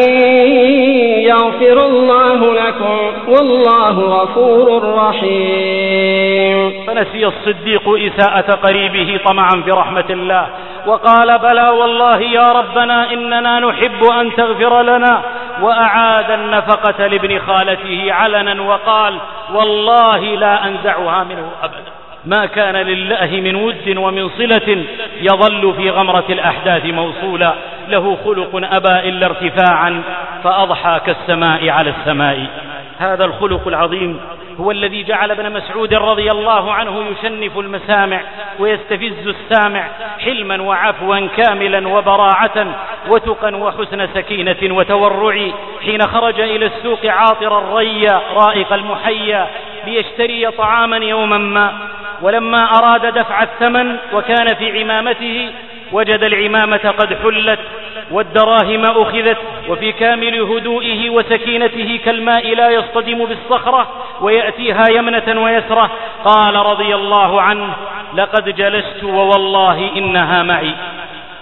يغفر الله لكم؟ والله غفور رحيم. فنسي الصديق إساءة قريبه طمعا في رحمة الله. وقال بلى والله يا ربنا إننا نحب أن تغفر لنا وأعاد النفقة لابن خالته علنا وقال والله لا أنزعها منه أبدا. ما كان لله من ود ومن صلة يظل في غمرة الأحداث موصولا. له خلق أبى إلا ارتفاعا فأضحى كالسماء على السماء. هذا الخلق العظيم هو الذي جعل ابن مسعود رضي الله عنه يشنف المسامع ويستفز السامع حلما وعفوا كاملا وبراعة وتقا وحسن سكينة وتورع. حين خرج إلى السوق عاطر الريا رائق المحيا ليشتري طعاما يوما ما. ولما أراد دفع الثمن وكان في عمامته وجد العمامة قد حلت والدراهم أخذت وفي كامل هدوئه وسكينته كالماء لا يصطدم بالصخرة ويأتيها يمنة ويسرة. قال رضي الله عنه لقد جلست ووالله إنها معي.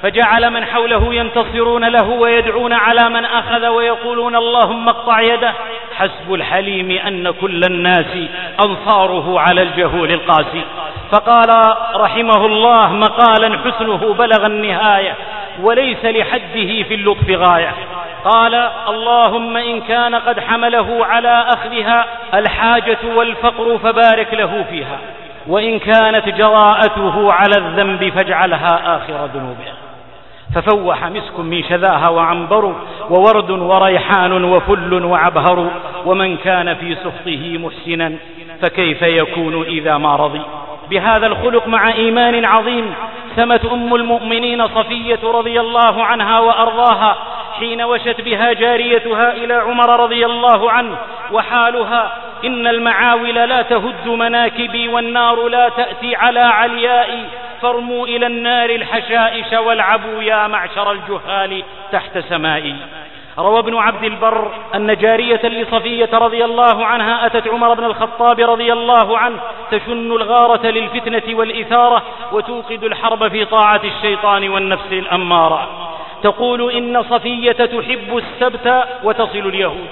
فجعل من حوله ينتصرون له ويدعون على من أخذ ويقولون اللهم اقطع يده. حسب الحليم أن كل الناس أنصاره على الجهول القاسي. فقال رحمه الله مقالا حسنه بلغ النهاية وليس لحده في اللطف غاية. قال اللهم إن كان قد حمله على أخذها الحاجة والفقر فبارك له فيها وإن كانت جراءته على الذنب فاجعلها آخر ذنوبه. ففوح مسك من شذاها وعنبر وورد وريحان وفل وعبهر ومن كان في سخطه محسنا فكيف يكون إذا ما رضي بهذا الخلق مع إيمان عظيم. سمت أم المؤمنين صفية رضي الله عنها وأرضاها حين وشت بها جاريتها إلى عمر رضي الله عنه وحالها. إن المعاول لا تهد مناكبي والنار لا تأتي على عليائي. فارموا إلى النار الحشائش والعبوا يا معشر الجهال تحت سمائي. روى ابن عبد البر أن جارية لصفية رضي الله عنها أتت عمر بن الخطاب رضي الله عنه تشن الغارة للفتنة والإثارة وتوقد الحرب في طاعة الشيطان والنفس الأمارة. تقول إن صفية تحب السبت وتصل اليهود.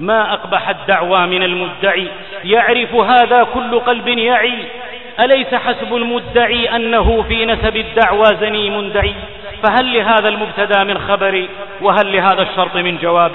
ما أقبح الدعوى من المدعي. يعرف هذا كل قلب يعي. أليس حسب المدعي أنه في نسب الدعوى زنيم دعي فهل لهذا المبتدأ من خبر؟ وهل لهذا الشرط من جواب؟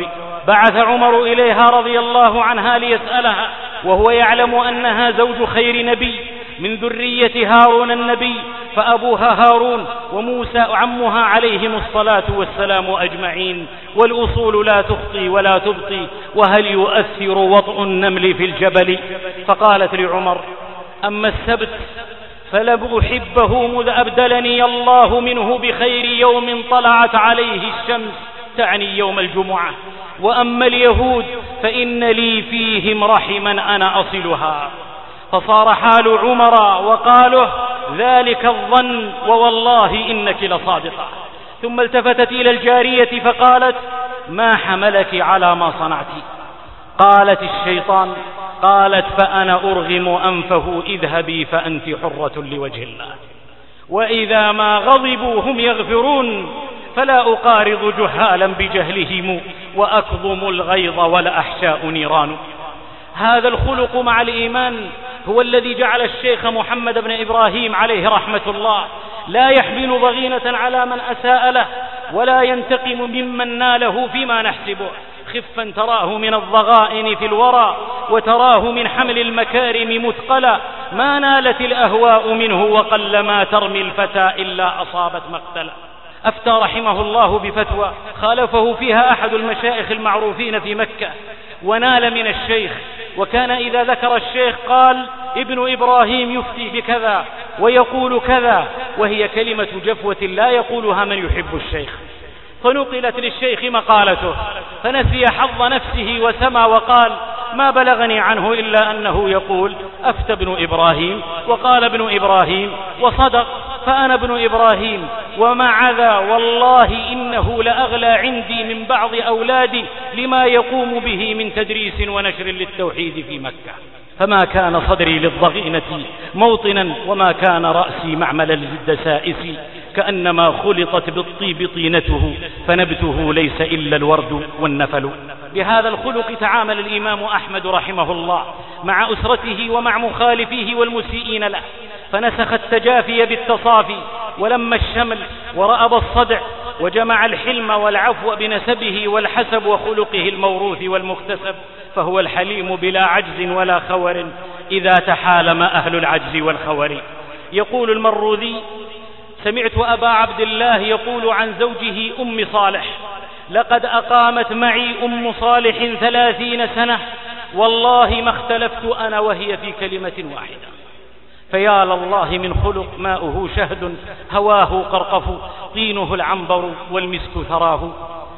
بعث عمر إليها رضي الله عنها ليسألها. وهو يعلم أنها زوج خير نبي من ذرية هارون النبي فأبوها هارون وموسى عمها عليهم الصلاة والسلام أجمعين والأصول لا تخطي ولا تبطي وهل يؤثر وطء النمل في الجبل؟ فقالت لعمر أما السبت فلم أحبه مذ أبدلني الله منه بخير يوم طلعت عليه الشمس. تعني يوم الجمعة. وأما اليهود فإن لي فيهم رحما أنا أصلها. فصار حال عمر وقاله ذلك الظن ووالله إنك لصادقة. ثم التفتت إلى الجارية فقالت ما حملك على ما صنعت؟ قالت الشيطان قالت فأنا أرغم أنفه اذهبي فأنت حرة لوجه الله. وإذا ما غضبوا هم يغفرون فلا أقارض جهالا بجهلهم وأكظم الغيظ ولا أحشاء نيران. هذا الخلق مع الإيمان هو الذي جعل الشيخ محمد بن إبراهيم عليه رحمة الله لا يحمل ضغينة على من أساء له ولا ينتقم ممن ناله فيما نحسبه. خفا تراه من الضغائن في الورى وتراه من حمل المكارم مثقلا. ما نالت الأهواء منه وقل ما ترمي الفتى إلا أصابت مقتلا. أفتى رحمه الله بفتوى. خالفه فيها أحد المشايخ المعروفين في مكة. ونال من الشيخ. وكان إذا ذكر الشيخ قال ابن إبراهيم يفتي بكذا ويقول كذا. وهي كلمة جفوة لا يقولها من يحب الشيخ. فنقلت للشيخ مقالته فنسي حظ نفسه وسمى وقال ما بلغني عنه إلا أنه يقول أفتى ابن إبراهيم وقال ابن إبراهيم وصدق فأنا ابن إبراهيم ومع ذا والله إنه لأغلى عندي من بعض أولادي لما يقوم به من تدريس ونشر للتوحيد في مكة. فما كان صدري للضغينة موطنا وما كان رأسي معملا للدسائس. كأنما خلطت بالطيب طينته فنبته ليس إلا الورد والنفل. بهذا الخلق تعامل الإمام أحمد رحمه الله مع أسرته ومع مخالفيه والمسيئين له. فنسخ التجافي بالتصافي ولم الشمل ورأب الصدع وجمع الحلم والعفو بنسبه والحسب وخلقه الموروث والمكتسب فهو الحليم بلا عجز ولا خور إذا تحالم أهل العجز والخور. يقول المروذي سمعت أبا عبد الله يقول عن زوجه أم صالح لقد أقامت معي أم صالح ثلاثين سنة والله ما اختلفت أنا وهي في كلمة واحدة. فيا لله من خلق ماؤه شهد هواه قرقف طينه العنبر والمسك ثراه.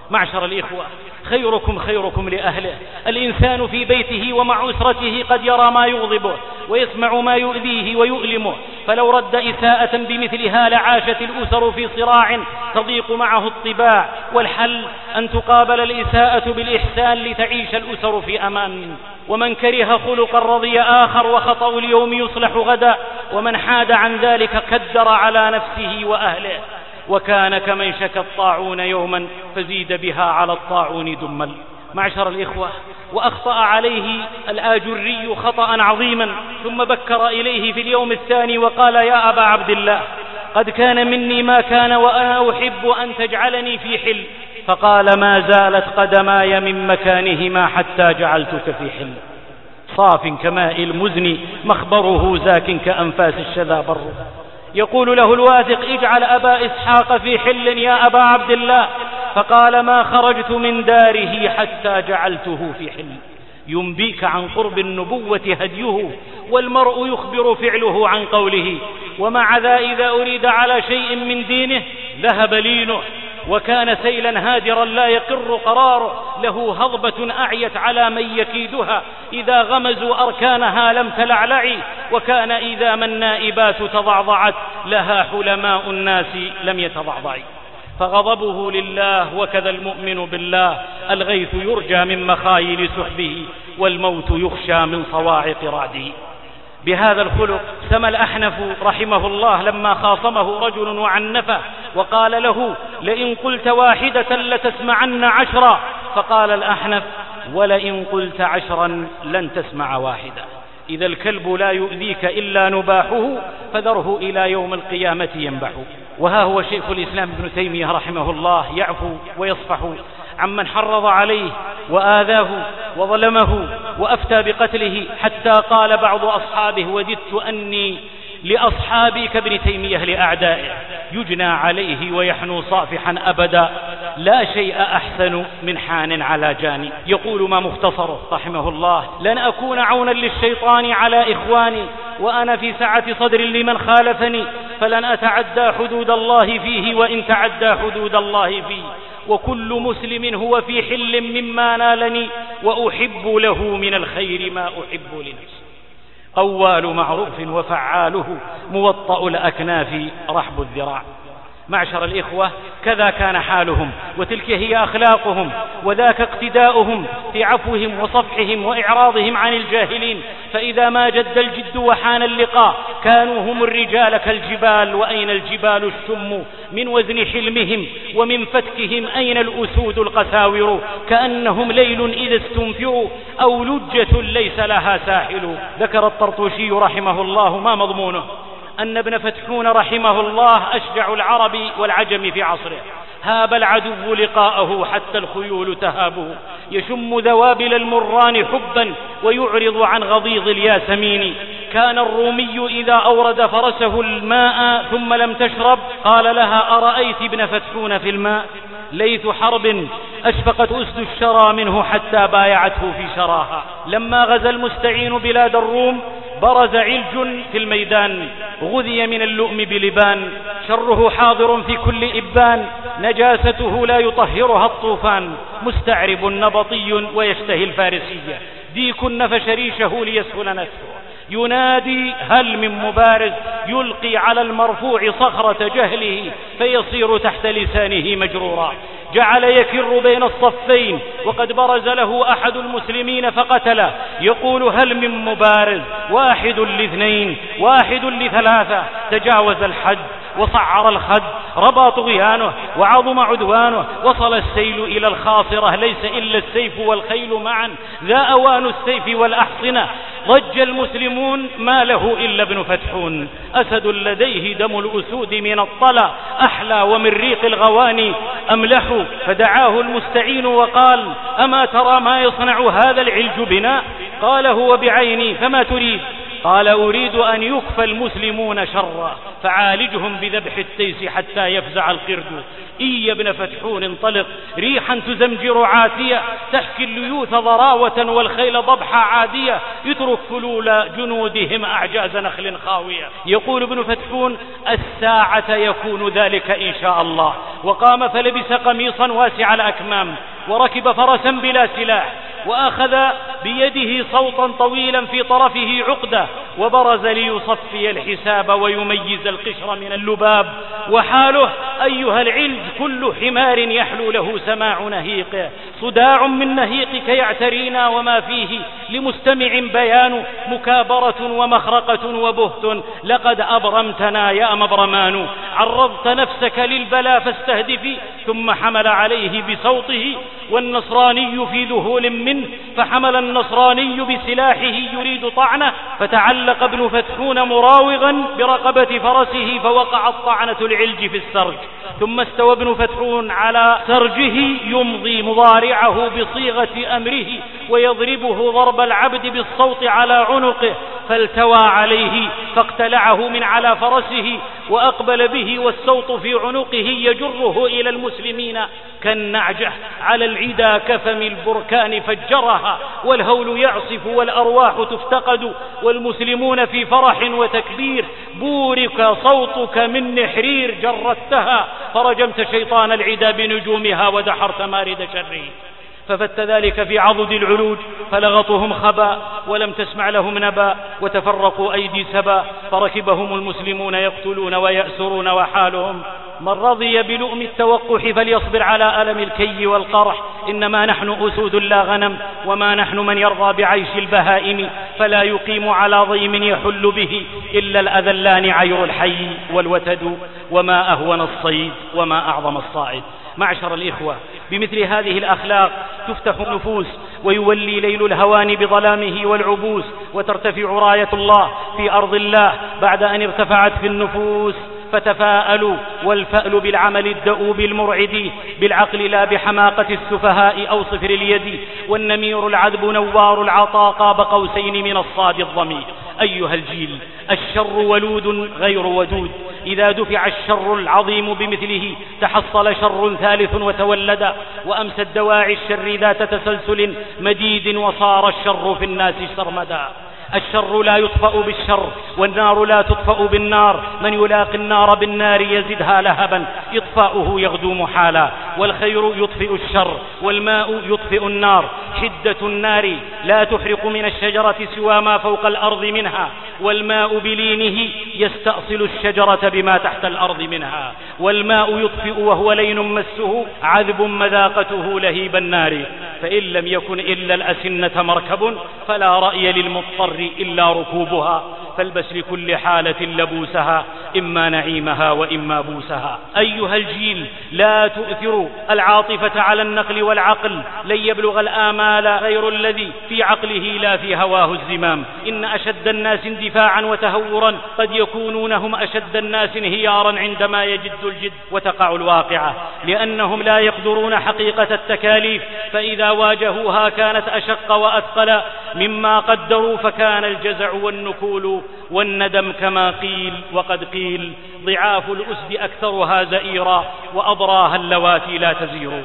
معشر الإخوة خيركم خيركم لأهله. الإنسان في بيته ومع أسرته قد يرى ما يغضبه ويسمع ما يؤذيه ويؤلمه. فلو رد إساءة بمثلها لعاشت الأسر في صراع تضيق معه الطباع. والحل أن تقابل الإساءة بالإحسان لتعيش الأسر في أمان. ومن كره خلقا رضي آخر وخطأ اليوم يصلح غدا. ومن حاد عن ذلك كدر على نفسه وأهله. وكان كمن شكى الطاعون يوما فزيد بها على الطاعون دمل معشر الإخوة وأخطأ عليه الآجري خطأ عظيما ثم بكر إليه في اليوم الثاني وقال يا أبا عبد الله قد كان مني ما كان وأنا أحب أن تجعلني في حل. فقال ما زالت قدماي من مكانهما حتى جعلتك في حل. صاف كماء المزن مخبره زاك كأنفاس الشذا بر. يقول له الواثق اجعل أبا إسحاق في حل يا أبا عبد الله. فقال ما خرجت من داره حتى جعلته في حل. ينبيك عن قرب النبوة هديه والمرء يخبر فعله عن قوله. ومع ذا إذا أريد على شيء من دينه ذهب لينه وكان سيلا هادرا لا يقر قرار له هضبة أعيت على من يكيدها. إذا غمزوا أركانها لم تلعلع وكان إذا ما النائبات تضعضعت لها حلماء الناس لم يتضعضع فغضبه لله وكذا المؤمن بالله. الغيث يرجى من مخايل سحبه والموت يخشى من صواعق رعده. بهذا الخلق سمى الأحنف رحمه الله لما خاصمه رجل وعنفه وقال له لئن قلت واحدة لتسمعن عشرا فقال الأحنف ولئن قلت عشرا لن تسمع واحدة إذا الكلب لا يؤذيك إلا نباحه فذره إلى يوم القيامة ينبح وها هو شيخ الإسلام ابن تيمية رحمه الله يعفو ويصفح عمن حرض عليه وآذاه وظلمه وأفتى بقتله حتى قال بعض أصحابه وددت أني لأصحابي كابن تيمية لأعدائه يجنى عليه ويحنو صافحا أبدا لا شيء أحسن من حان على جاني. يقول ما مختصره رحمه الله لن أكون عونا للشيطان على إخواني وأنا في سعة صدر لمن خالفني فلن أتعدى حدود الله فيه وإن تعدى حدود الله فيه. وكل مسلم هو في حل مما نالني وأحب له من الخير ما أحب لنفسي. قوال معروف وفعاله موطأ الأكناف رحب الذراع. معشر الإخوة كذا كان حالهم وتلك هي أخلاقهم وذاك اقتداؤهم في عفوهم وصفحهم وإعراضهم عن الجاهلين. فإذا ما جد الجد وحان اللقاء كانوا هم الرجال كالجبال وأين الجبال الشم؟ من وزن حلمهم ومن فتكهم أين الأسود القساور؟ كأنهم ليل إذا استنفروا أو لجة ليس لها ساحل. ذكر الطرطوشي رحمه الله ما مضمونه. أن ابن فتحون رحمه الله أشجع العرب والعجم في عصره. هاب العدو لقاءه حتى الخيول تهابه يشم ذوابل المران حبا ويعرض عن غضيض الياسمين. كان الرومي إذا أورد فرسه الماء ثم لم تشرب قال لها أرأيت ابن فتحون في الماء؟ ليث حرب أشفقت أسد الشرى منه حتى بايعته في شراها. لما غزا المستعين بلاد الروم برز علج في الميدان غذي من اللؤم بلبان شره حاضر في كل إبان نجاسته لا يطهرها الطوفان مستعرب نبطي ويشتهي الفارسية ديك نفش ريشه ليسهل نسفه ينادي هل من مبارز يلقي على المرفوع صخرة جهله فيصير تحت لسانه مجرورا. جعل يكر بين الصفين وقد برز له أحد المسلمين فقتله. يقول هل من مبارز واحد لاثنين واحد لثلاثة. تجاوز الحد وصعر الخد ربى طغيانه وعظم عدوانه وصل السيل إلى الخاصرة. ليس إلا السيف والخيل معا ذا أوان السيف والأحصنة. ضج المسلمون ما له إلا ابن فتحون. أسد لديه دم الأسود من الطلى أحلى ومن ريق الغواني. أملح فدعاه المستعين وقال أما ترى ما يصنع هذا العلج بنا؟ قال هو بعيني فما تريد؟ قال أريد أن يكفى المسلمون شرا فعالجهم بذبح التيس حتى يفزع القرد. إي ابن فتحون انطلق. ريحا تزمجر عاتية تحكي الليوث ضراوة والخيل ضبحا عادية. يترك فلول جنودهم أعجاز نخل خاوية. يقول ابن فتحون الساعة يكون ذلك إن شاء الله. وقام فلبس قميصا واسع الأكمام. وركب فرسا بلا سلاح. وأخذ بيده صوتا طويلا في طرفه عقدة وبرز ليصفي الحساب ويميز القشر من اللباب. وحاله أيها العلج كل حمار يحلو له سماع نهيقه صداع من نهيقك يعترينا وما فيه. لمستمع بيان مكابرة ومخرقة وبهت. لقد أبرمتنا يا مبرمان. عرضت نفسك للبلا فاستهدفي ثم حمل عليه بصوته والنصراني في ذهول منه فحمل النصراني بسلاحه يريد طعنه فتعلق ابن فتحون مراوغا برقبة فرسه فوقعت طعنة العلج في السرج. ثم استوى ابن فتحون على سرجه يمضي مضارعه بصيغة أمره ويضربه ضرب العبد بالصوت على عنقه فالتوى عليه فاقتلعه من على فرسه وأقبل به والسوط في عنقه يجره إلى المسلمين كالنعجة على العدا كفم البركان فجرها والهول يعصف والأرواح تفتقد والمسلمون في فرح وتكبير بورك صوتك من نحرير جردتها فرجمت شيطان العدا بنجومها ودحرت مارد شره. ففت ذلك في عضد العلوج فلغطهم خبا ولم تسمع لهم نبا وتفرقوا أيدي سبا فركبهم المسلمون يقتلون ويأسرون وحالهم. من رضي بلؤم التوقح فليصبر على ألم الكي والقرح. إنما نحن أسود لا غنم وما نحن من يرضى بعيش البهائم فلا يقيم على ضيم يحل به إلا الأذلان عير الحي والوتد وما أهون الصيد وما أعظم الصائد معشر الإخوة بمثل هذه الأخلاق تفتح النفوس ويولي ليل الهوان بظلامه والعبوس وترتفع راية الله في أرض الله بعد أن ارتفعت في النفوس. فتفاءلوا والفأل بالعمل الدؤوب المرعد بالعقل لا بحماقة السفهاء أو صفر اليد والنمير العذب نوار العطاء قاب قوسين من الصاد الضمير. أيها الجيل الشر ولود غير ودود. إذا دفع الشر العظيم بمثله تحصل شر ثالث وتولد. وأمست دواعي الشر ذات تسلسل مديد وصار الشر في الناس سرمدا. الشر لا يطفأ بالشر والنار لا تطفأ بالنار. من يلاقي النار بالنار يزدها لهبا. إطفاؤه يغدو محالا. والخير يطفئ الشر والماء يطفئ النار. حدة النار لا تحرق من الشجرة سوى ما فوق الأرض منها. والماء بلينه يستأصل الشجرة بما تحت الأرض منها. والماء يطفئ وهو لين مسه. عذب مذاقته لهيب النار. فإن لم يكن إلا الأسنة مركب فلا رأي للمضطر. إلا ركوبها فالبس لكل حالة لبوسها إما نعيمها وإما بوسها. أيها الجيل لا تؤثروا العاطفة على النقل والعقل لن يبلغ الآمال غير الذي في عقله لا في هواه الزمام. إن أشد الناس اندفاعا وتهورا قد يكونون هم أشد الناس انهيارا عندما يجد الجد وتقع الواقعة. لأنهم لا يقدرون حقيقة التكاليف فإذا واجهوها كانت أشق وأثقل مما قدروا فكان الجزع والنكول والندم كما قيل وقد قيل ضعاف الأسد أكثرها زئيرا وأضراها اللواتي لا تزير.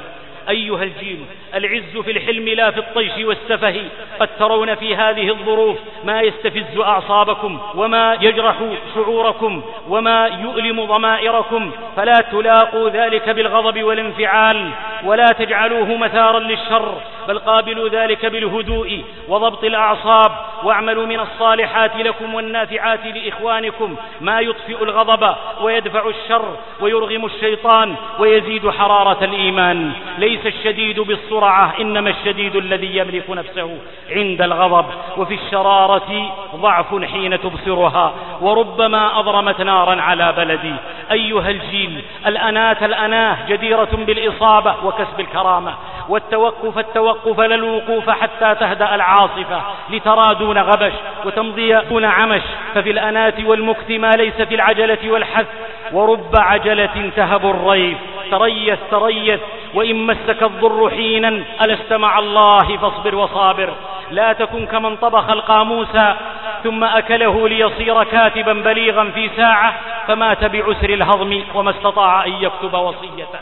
أيها الجيل العز في الحلم لا في الطيش والسفه قد ترون في هذه الظروف ما يستفز أعصابكم وما يجرح شعوركم وما يؤلم ضمائركم فلا تلاقوا ذلك بالغضب والانفعال ولا تجعلوه مثارا للشر بل قابلوا ذلك بالهدوء وضبط الأعصاب واعملوا من الصالحات لكم والنافعات لإخوانكم ما يطفئ الغضب ويدفع الشر ويرغم الشيطان ويزيد حرارة الإيمان. ليس الشديد بالسرعة إنما الشديد الذي يملك نفسه عند الغضب وفي الشرارة ضعف حين تبصرها وربما أضرمت نارا على بلدي. أيها الجيل الأنات الأناة جديرة بالإصابة وكسب الكرامة والتوقف التوقف لا الوقوف حتى تهدأ العاصفة لترى دون غبش وتمضي دون عمش ففي الأنات والمكت ما ليس في العجلة والحث ورب عجلة تهب الريف تريث تريث وإن مسك الضر حينا ألست مع الله فاصبر وصابر. لا تكن كمن طبخ القاموس ثم أكله ليصير كاتبا بليغا في ساعة فمات بعسر الهضم وما استطاع أن يكتب وصيته.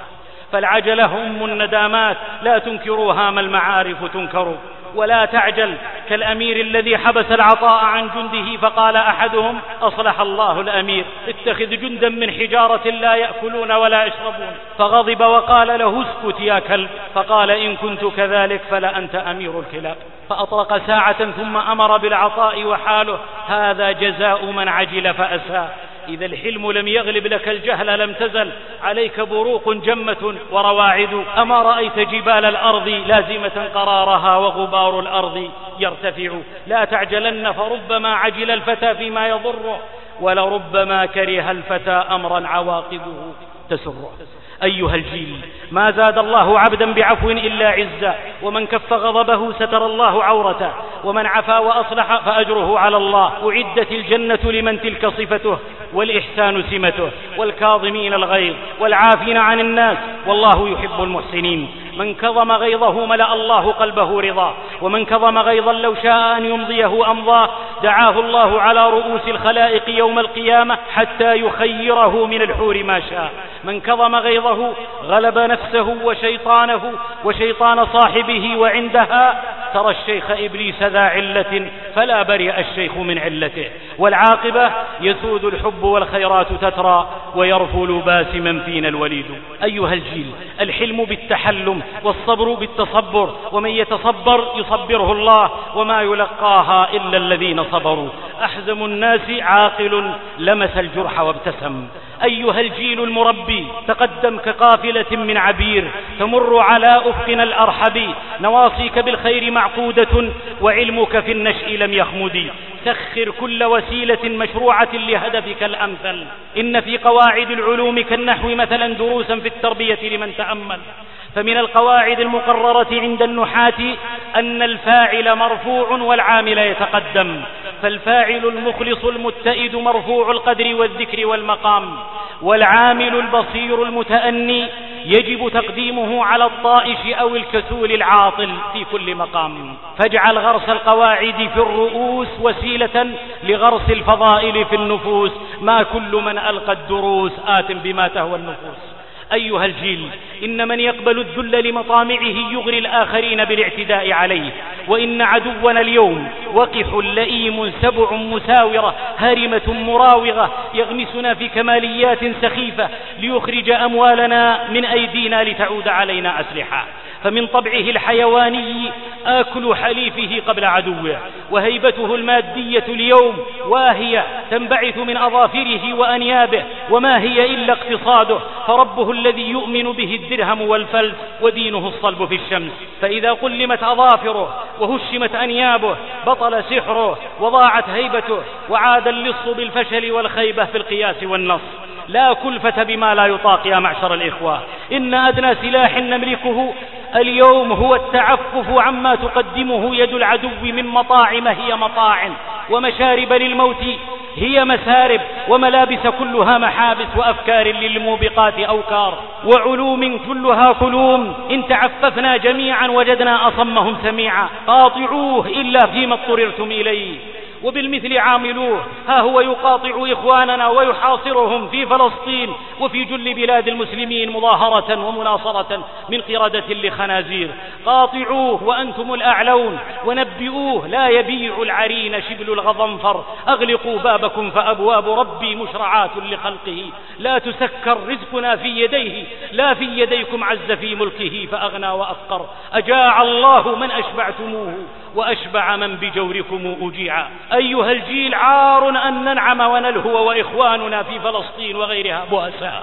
فالعجلة أم الندامات لا تنكروها ما المعارف تنكر ولا تعجل ذاك الأمير الذي حبس العطاء عن جنده فقال أحدهم أصلح الله الأمير اتخذ جندا من حجارة لا يأكلون ولا يشربون. فغضب وقال له اسكت يا كلب. فقال إن كنت كذلك فلا أنت أمير الكلاب. فأطلق ساعة ثم أمر بالعطاء وحاله. هذا جزاء من عجل فأساء إذا الحلم لم يغلب لك الجهل لم تزل. عليك بروق جمة ورواعد أما رأيت جبال الأرض لازمة قرارها وغبار الأرض يرتفع لا تعجلن فربما عجل الفتى فيما يضره ولربما كره الفتى أمرا عواقبه تسره. أيها الجيل ما زاد الله عبدا بعفو إلا عزا ومن كف غضبه ستر الله عورته ومن عفا وأصلح فأجره على الله. أعدت الجنة لمن تلك صفته والإحسان سمته والكاظمين الغيظ والعافين عن الناس والله يحب المحسنين. من كظم غيظه ملأ الله قلبه رضا ومن كظم غيظا لو شاء أن يمضيه أمضاه دعاه الله على رؤوس الخلائق يوم القيامة حتى يخيره من الحور ما شاء. من كظم غيظه غلب نفسه وشيطانه وشيطان صاحبه وعندها ترى الشيخ إبليس ذا علة فلا برئ الشيخ من علته. والعاقبة يسود الحب والخيرات تترى ويرفل باسما فينا الوليد. أيها الجيل الحلم بالتحلم والصبر بالتصبر ومن يتصبر يصبره الله وما يلقاها إلا الذين صبروا. أحزم الناس عاقل لمس الجرح وابتسم. أيها الجيل المربي تقدم كقافلة من عبير تمر على أفقنا الأرحب. نواصيك بالخير معقودة وعلمك في النشء لم يخمد. سخر كل وسيلة مشروعة لهدفك الأمثل. إن في قواعد العلوم كالنحو مثلا دروسا في التربية لمن تأمل. فمن القواعد المقررة عند النحاة أن الفاعل مرفوع والعامل يتقدم فالفاعل المخلص المتئد مرفوع القدر والذكر والمقام والعامل البصير المتأني يجب تقديمه على الطائش أو الكسول العاطل في كل مقام. فاجعل غرس القواعد في الرؤوس وسيلة لغرس الفضائل في النفوس ما كل من ألقى الدروس آت بما تهوى النفوس. أيها الجيل إن من يقبل الذل لمطامعه يغري الآخرين بالاعتداء عليه وإن عدونا اليوم وقح لئيم سبع مساورة هارمة مراوغة يغمسنا في كماليات سخيفة ليخرج أموالنا من أيدينا لتعود علينا أسلحة. فمن طبعه الحيواني آكل حليفه قبل عدوه وهيبته المادية اليوم واهية تنبعث من أظافره وأنيابه وما هي إلا اقتصاده فربه الذي يؤمن به الدرهم والفلس ودينه الصلب في الشمس. فإذا قلمت أظافره وهشمت أنيابه بطل سحره وضاعت هيبته وعاد اللص بالفشل والخيبة في القياس والنص. لا كلفة بما لا يطاق يا معشر الإخوة. إن أدنى سلاح نملكه اليوم هو التعفف عما تقدمه يد العدو من مطاعم هي مطاعم. ومشارب للموت هي مسارب. وملابس كلها محابس وأفكار للموبقات أوكار. وعلوم كلها كلوم إن تعففنا جميعا وجدنا أصمهم سميعا. قاطعوه إلا فيما اضطررتم إليه. وبالمثل عاملوه. ها هو يقاطع إخواننا ويحاصرهم في فلسطين وفي جل بلاد المسلمين مظاهرة ومناصرة من قردة لخنازير. قاطعوه وأنتم الأعلون ونبئوه لا يبيع العرين شبل الغضنفر. أغلقوا بابكم فأبواب ربي مشرعات لخلقه. لا تسكر رزقنا في يديه لا في يديكم عز في ملكه فأغنى وأفقر. أجاع الله من أشبعتموه وأشبع من بجوركم أجيعا. أيها الجيل عار أن ننعم ونلهو وإخواننا في فلسطين وغيرها بؤساء.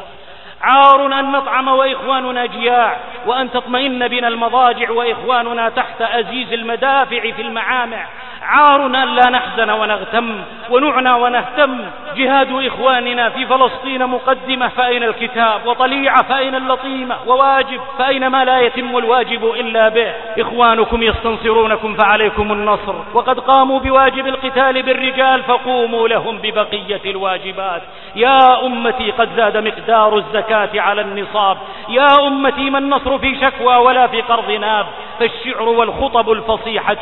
عار أن نطعم وإخواننا جياع وأن تطمئن بنا المضاجع وإخواننا تحت أزيز المدافع في المعامع. عار أن لا نحزن ونغتم ونعنى ونهتم. جهاد إخواننا في فلسطين مقدمة فأين الكتاب؟ وطليعة فأين اللطيمة؟ وواجب فأين ما لا يتم الواجب إلا به؟ إخوانكم يستنصرونكم فعليكم النصر. وقد قاموا بواجب القتال بالرجال فقوموا لهم ببقية الواجبات. يا أمتي قد زاد مقدار الزكاة على النصاب. يا أمتي ما النصر في شكوى ولا في قرض ناب؟ فالشعر والخطب الفصيحة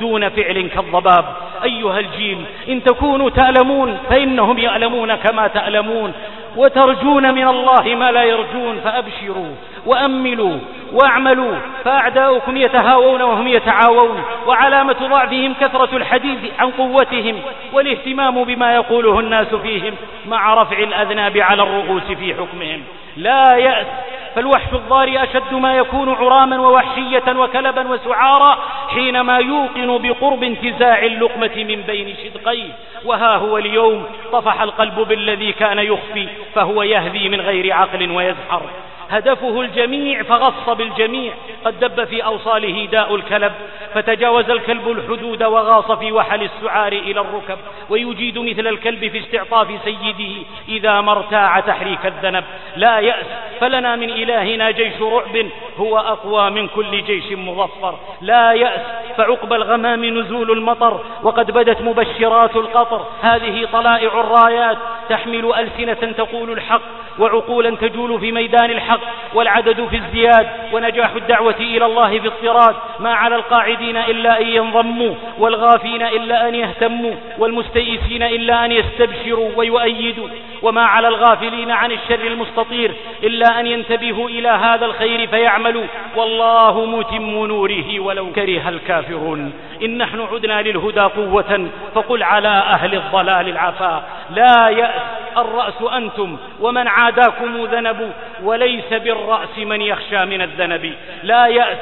دون فعل كالضباب أيها الجيل إن تكونوا تألمون فإنهم يألمون كما تألمون. وترجون من الله ما لا يرجون فأبشروا وأملوا واعملوا فأعداؤكم يتهاوون وهم يتعاوون وعلامة ضعفهم كثرة الحديث عن قوتهم والاهتمام بما يقوله الناس فيهم مع رفع الأذناب على الرؤوس في حكمهم. لا يأس فالوحش الضاري أشد ما يكون عراما ووحشية وكلبا وسعارا حينما يوقن بقرب انتزاع اللقمة من بين شدقيه وها هو اليوم طفح القلب بالذي كان يخفي فهو يهذي من غير عقل ويزحر هدفه الجميع فغص بالجميع. قد دب في أوصاله داء الكلب فتجاوز الكلب الحدود وغاص في وحل السعار إلى الركب. ويجيد مثل الكلب في استعطاف سيده إذا ما ارتاع تحريك الذنب. لا يأس فلنا من إلهنا جيش رعب هو أقوى من كل جيش مظفر. لا يأس فعقب الغمام نزول المطر. وقد بدت مبشرات القطر. هذه طلائع الرايات تحمل ألسنة تقول الحق وعقولا تجول في ميدان الحق. والعدد في ازدياد ونجاح الدعوة إلى الله في الصراط ما على القاعدين إلا أن ينضموا والغافين إلا أن يهتموا والمستيئسين إلا أن يستبشروا ويؤيدوا وما على الغافلين عن الشر المستطير إلا أن ينتبهوا إلى هذا الخير فيعملوا والله متم نوره ولو كره الكافرون إن نحن عدنا للهدى قوة فقل على أهل الضلال العفا لا يأس الرأس أنتم ومن عاداكم ذنب وليس بالرأس من يخشى من الذنب. لا يأس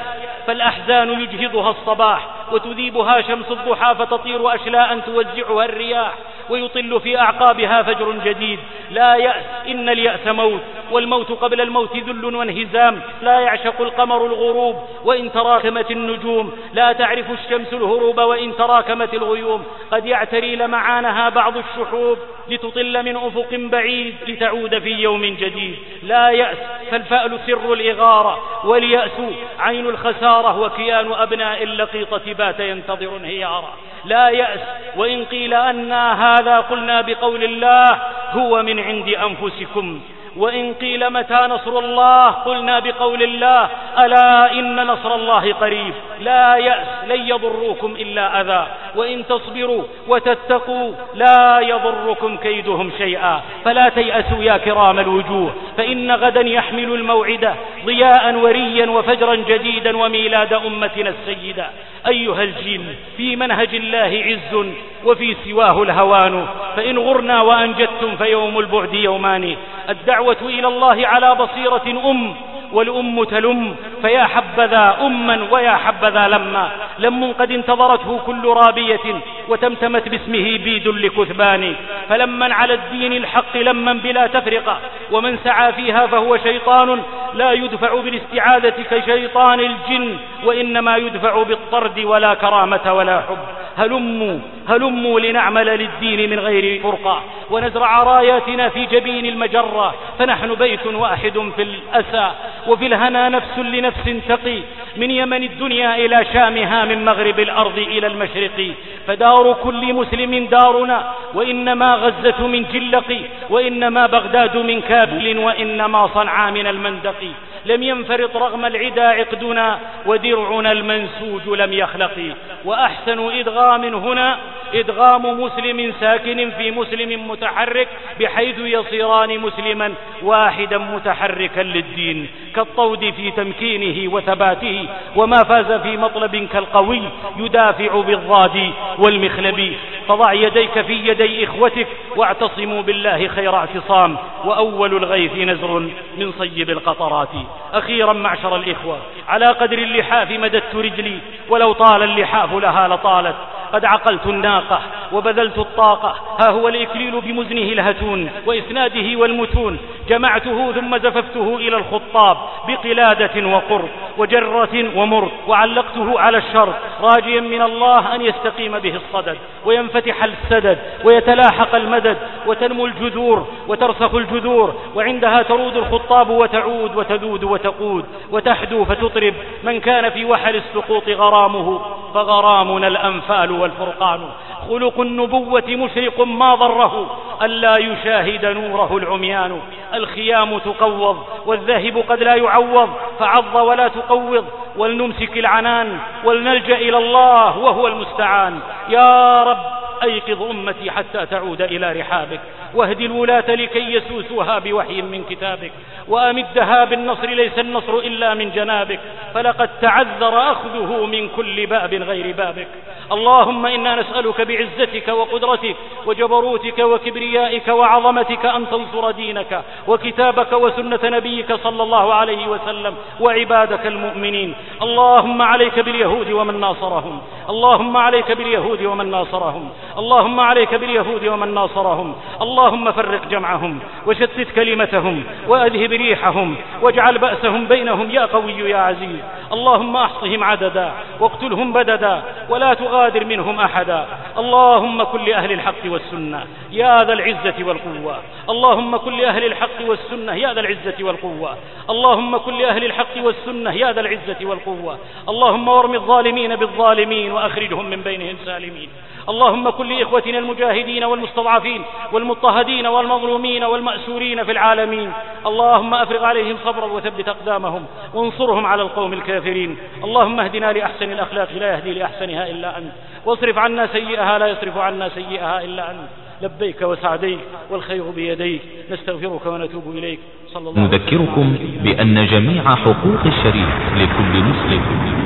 فالأحزان يجهضها الصباح وتذيبها شمس الضحى فتطير أشلاء توزعها الرياح ويطل في أعقابها فجر جديد. لا يأس إن اليأس موت والموت قبل الموت ذل وانهزام. لا يعشق القمر الغروب وإن تراكمت النجوم. لا تعرف الشمس الهروب وإن تراكمت الغيوم. قد يعتري لمعانها بعض الشحوب لتطل من أفق بعيد لتعود في يوم جديد. لا يأس فالفأل سر الإغارة واليأس عين الخسارة وكيان أبناء اللقيطة بات ينتظر انهيارا. لا يأس وإن قيل أنا هذا قلنا بقول الله هو من عند أنفسكم وإن قيل متى نصر الله قلنا بقول الله ألا إن نصر الله قريب؟ لا يأس لن يضروكم إلا أذى. وإن تصبروا وتتقوا لا يضركم كيدهم شيئا. فلا تيأسوا يا كرام الوجوه فإن غدا يحمل الموعدة ضياء وريا وفجرا جديدا وميلاد أمتنا السيدة. أيها الجيل في منهج الله عز وفي سواه الهوان. فإن غرنا وأنجدتم فيوم البعد يومان. الدعوة إلى الله على بصيرة أم. والأم تلم فيا حبذا أما ويا حبذا لما. لم قد انتظرته كل رابية وتمتمت باسمه بيد لكثبان. فلما على الدين الحق لما بلا تفرقة. ومن سعى فيها فهو شيطان لا يدفع بالاستعاذة كشيطان الجن. وإنما يدفع بالطرد ولا كرامة ولا حب. هلموا هلموا لنعمل للدين من غير فرقة. ونزرع راياتنا في جبين المجرة. فنحن بيت واحد في الأسى. وفي الهنا نفس لنفس تقي. من يمن الدنيا إلى شامها من مغرب الأرض إلى المشرق. فدار كل مسلم دارنا. وإنما غزة من جلق وإنما بغداد من كابل وإنما صنعاء من المندق. لم ينفرط رغم العدا عقدنا ودرعنا المنسوج لم يخلق. وأحسن إدغام هنا إدغام مسلم ساكن في مسلم متحرك بحيث يصيران مسلما واحدا متحركا للدين كالطود في تمكينه وثباته. وما فاز في مطلب كالقوي يدافع بالضاد والمخلب فضع يديك في يدي إخوتك واعتصموا بالله خير اعتصام وأول الغيث نزر من صيب القطرات. أخيرا معشر الإخوة على قدر اللحاف مددت رجلي ولو طال اللحاف لها لطالت. قد عقلت الناقة وبذلت الطاقة ها هو الإكليل بمزنه الهتون وإسناده والمتون. جمعته ثم زففته إلى الخطاب بقلادة وقر وجرة ومر وعلقته على الشر. راجيا من الله أن يستقيم به الصدد وينفتح السدد ويتلاحق المدد وتنمو الجذور وترسخ الجذور وعندها ترود الخطاب وتعود وتذود وتقود وتحدو فتطرب من كان في وحل السقوط غرامه فغرامنا الأنفال والفرقان. خلق النبوة مشرق ما ضره ألا يشاهد نوره العميان. الخيام تقوض والذاهب قد لا يعوض فعض ولا تقوض. ولنمسك العنان ولنلجأ إلى الله وهو المستعان. يا رب أيقظ أمتي حتى تعود إلى رحابك. واهد الولاة لكي يسوسوها بوحي من كتابك. وأمدها بالنصر ليس النصر إلا من جنابك. فلقد تعذر أخذه من كل باب غير بابك. اللهم إنا نسألك بعزتك وقدرتك وجبروتك وكبريائك وعظمتك أن تنصر دينك وكتابك وسنة نبيك صلى الله عليه وسلم وعبادك المؤمنين. اللهم عليك باليهود ومن ناصرهم. اللهم عليك باليهود ومن ناصرهم. اللهم عليك باليهود ومن ناصرهم. اللهم فرق جمعهم وشتت كلمتهم وأذهب ريحهم واجعل بأسهم بينهم يا قوي يا عزيز. اللهم أحصهم عددا واقتلهم بددا ولا تغادر منهم أحدا. اللهم كن لأهل الحق والسنة يا ذا العزة والقوة. اللهم كن لأهل الحق والسنة يا ذا العزة والقوة. اللهم كن لأهل الحق والسنة يا ذا العزة والقوة. اللهم وارم الظالمين بالظالمين وأخرجهم من بينهم سالمين. اللهم كن لإخوتنا المجاهدين والمستضعفين والمضطهدين والمظلومين والمأسورين في العالمين. اللهم أفرغ عليهم صبرا وثبت أقدامهم. وانصرهم على القوم الكافرين. اللهم اهدنا لأحسن الأخلاق. لا يهدي لأحسنها إلا أنت. واصرف عنا سيئها. لا يصرف عنا سيئها إلا أنت. لبيك وسعديك والخير بيديك. نستغفرك ونتوب إليك. صلى الله نذكركم بأن جميع حقوق الشريف لكل مسلم.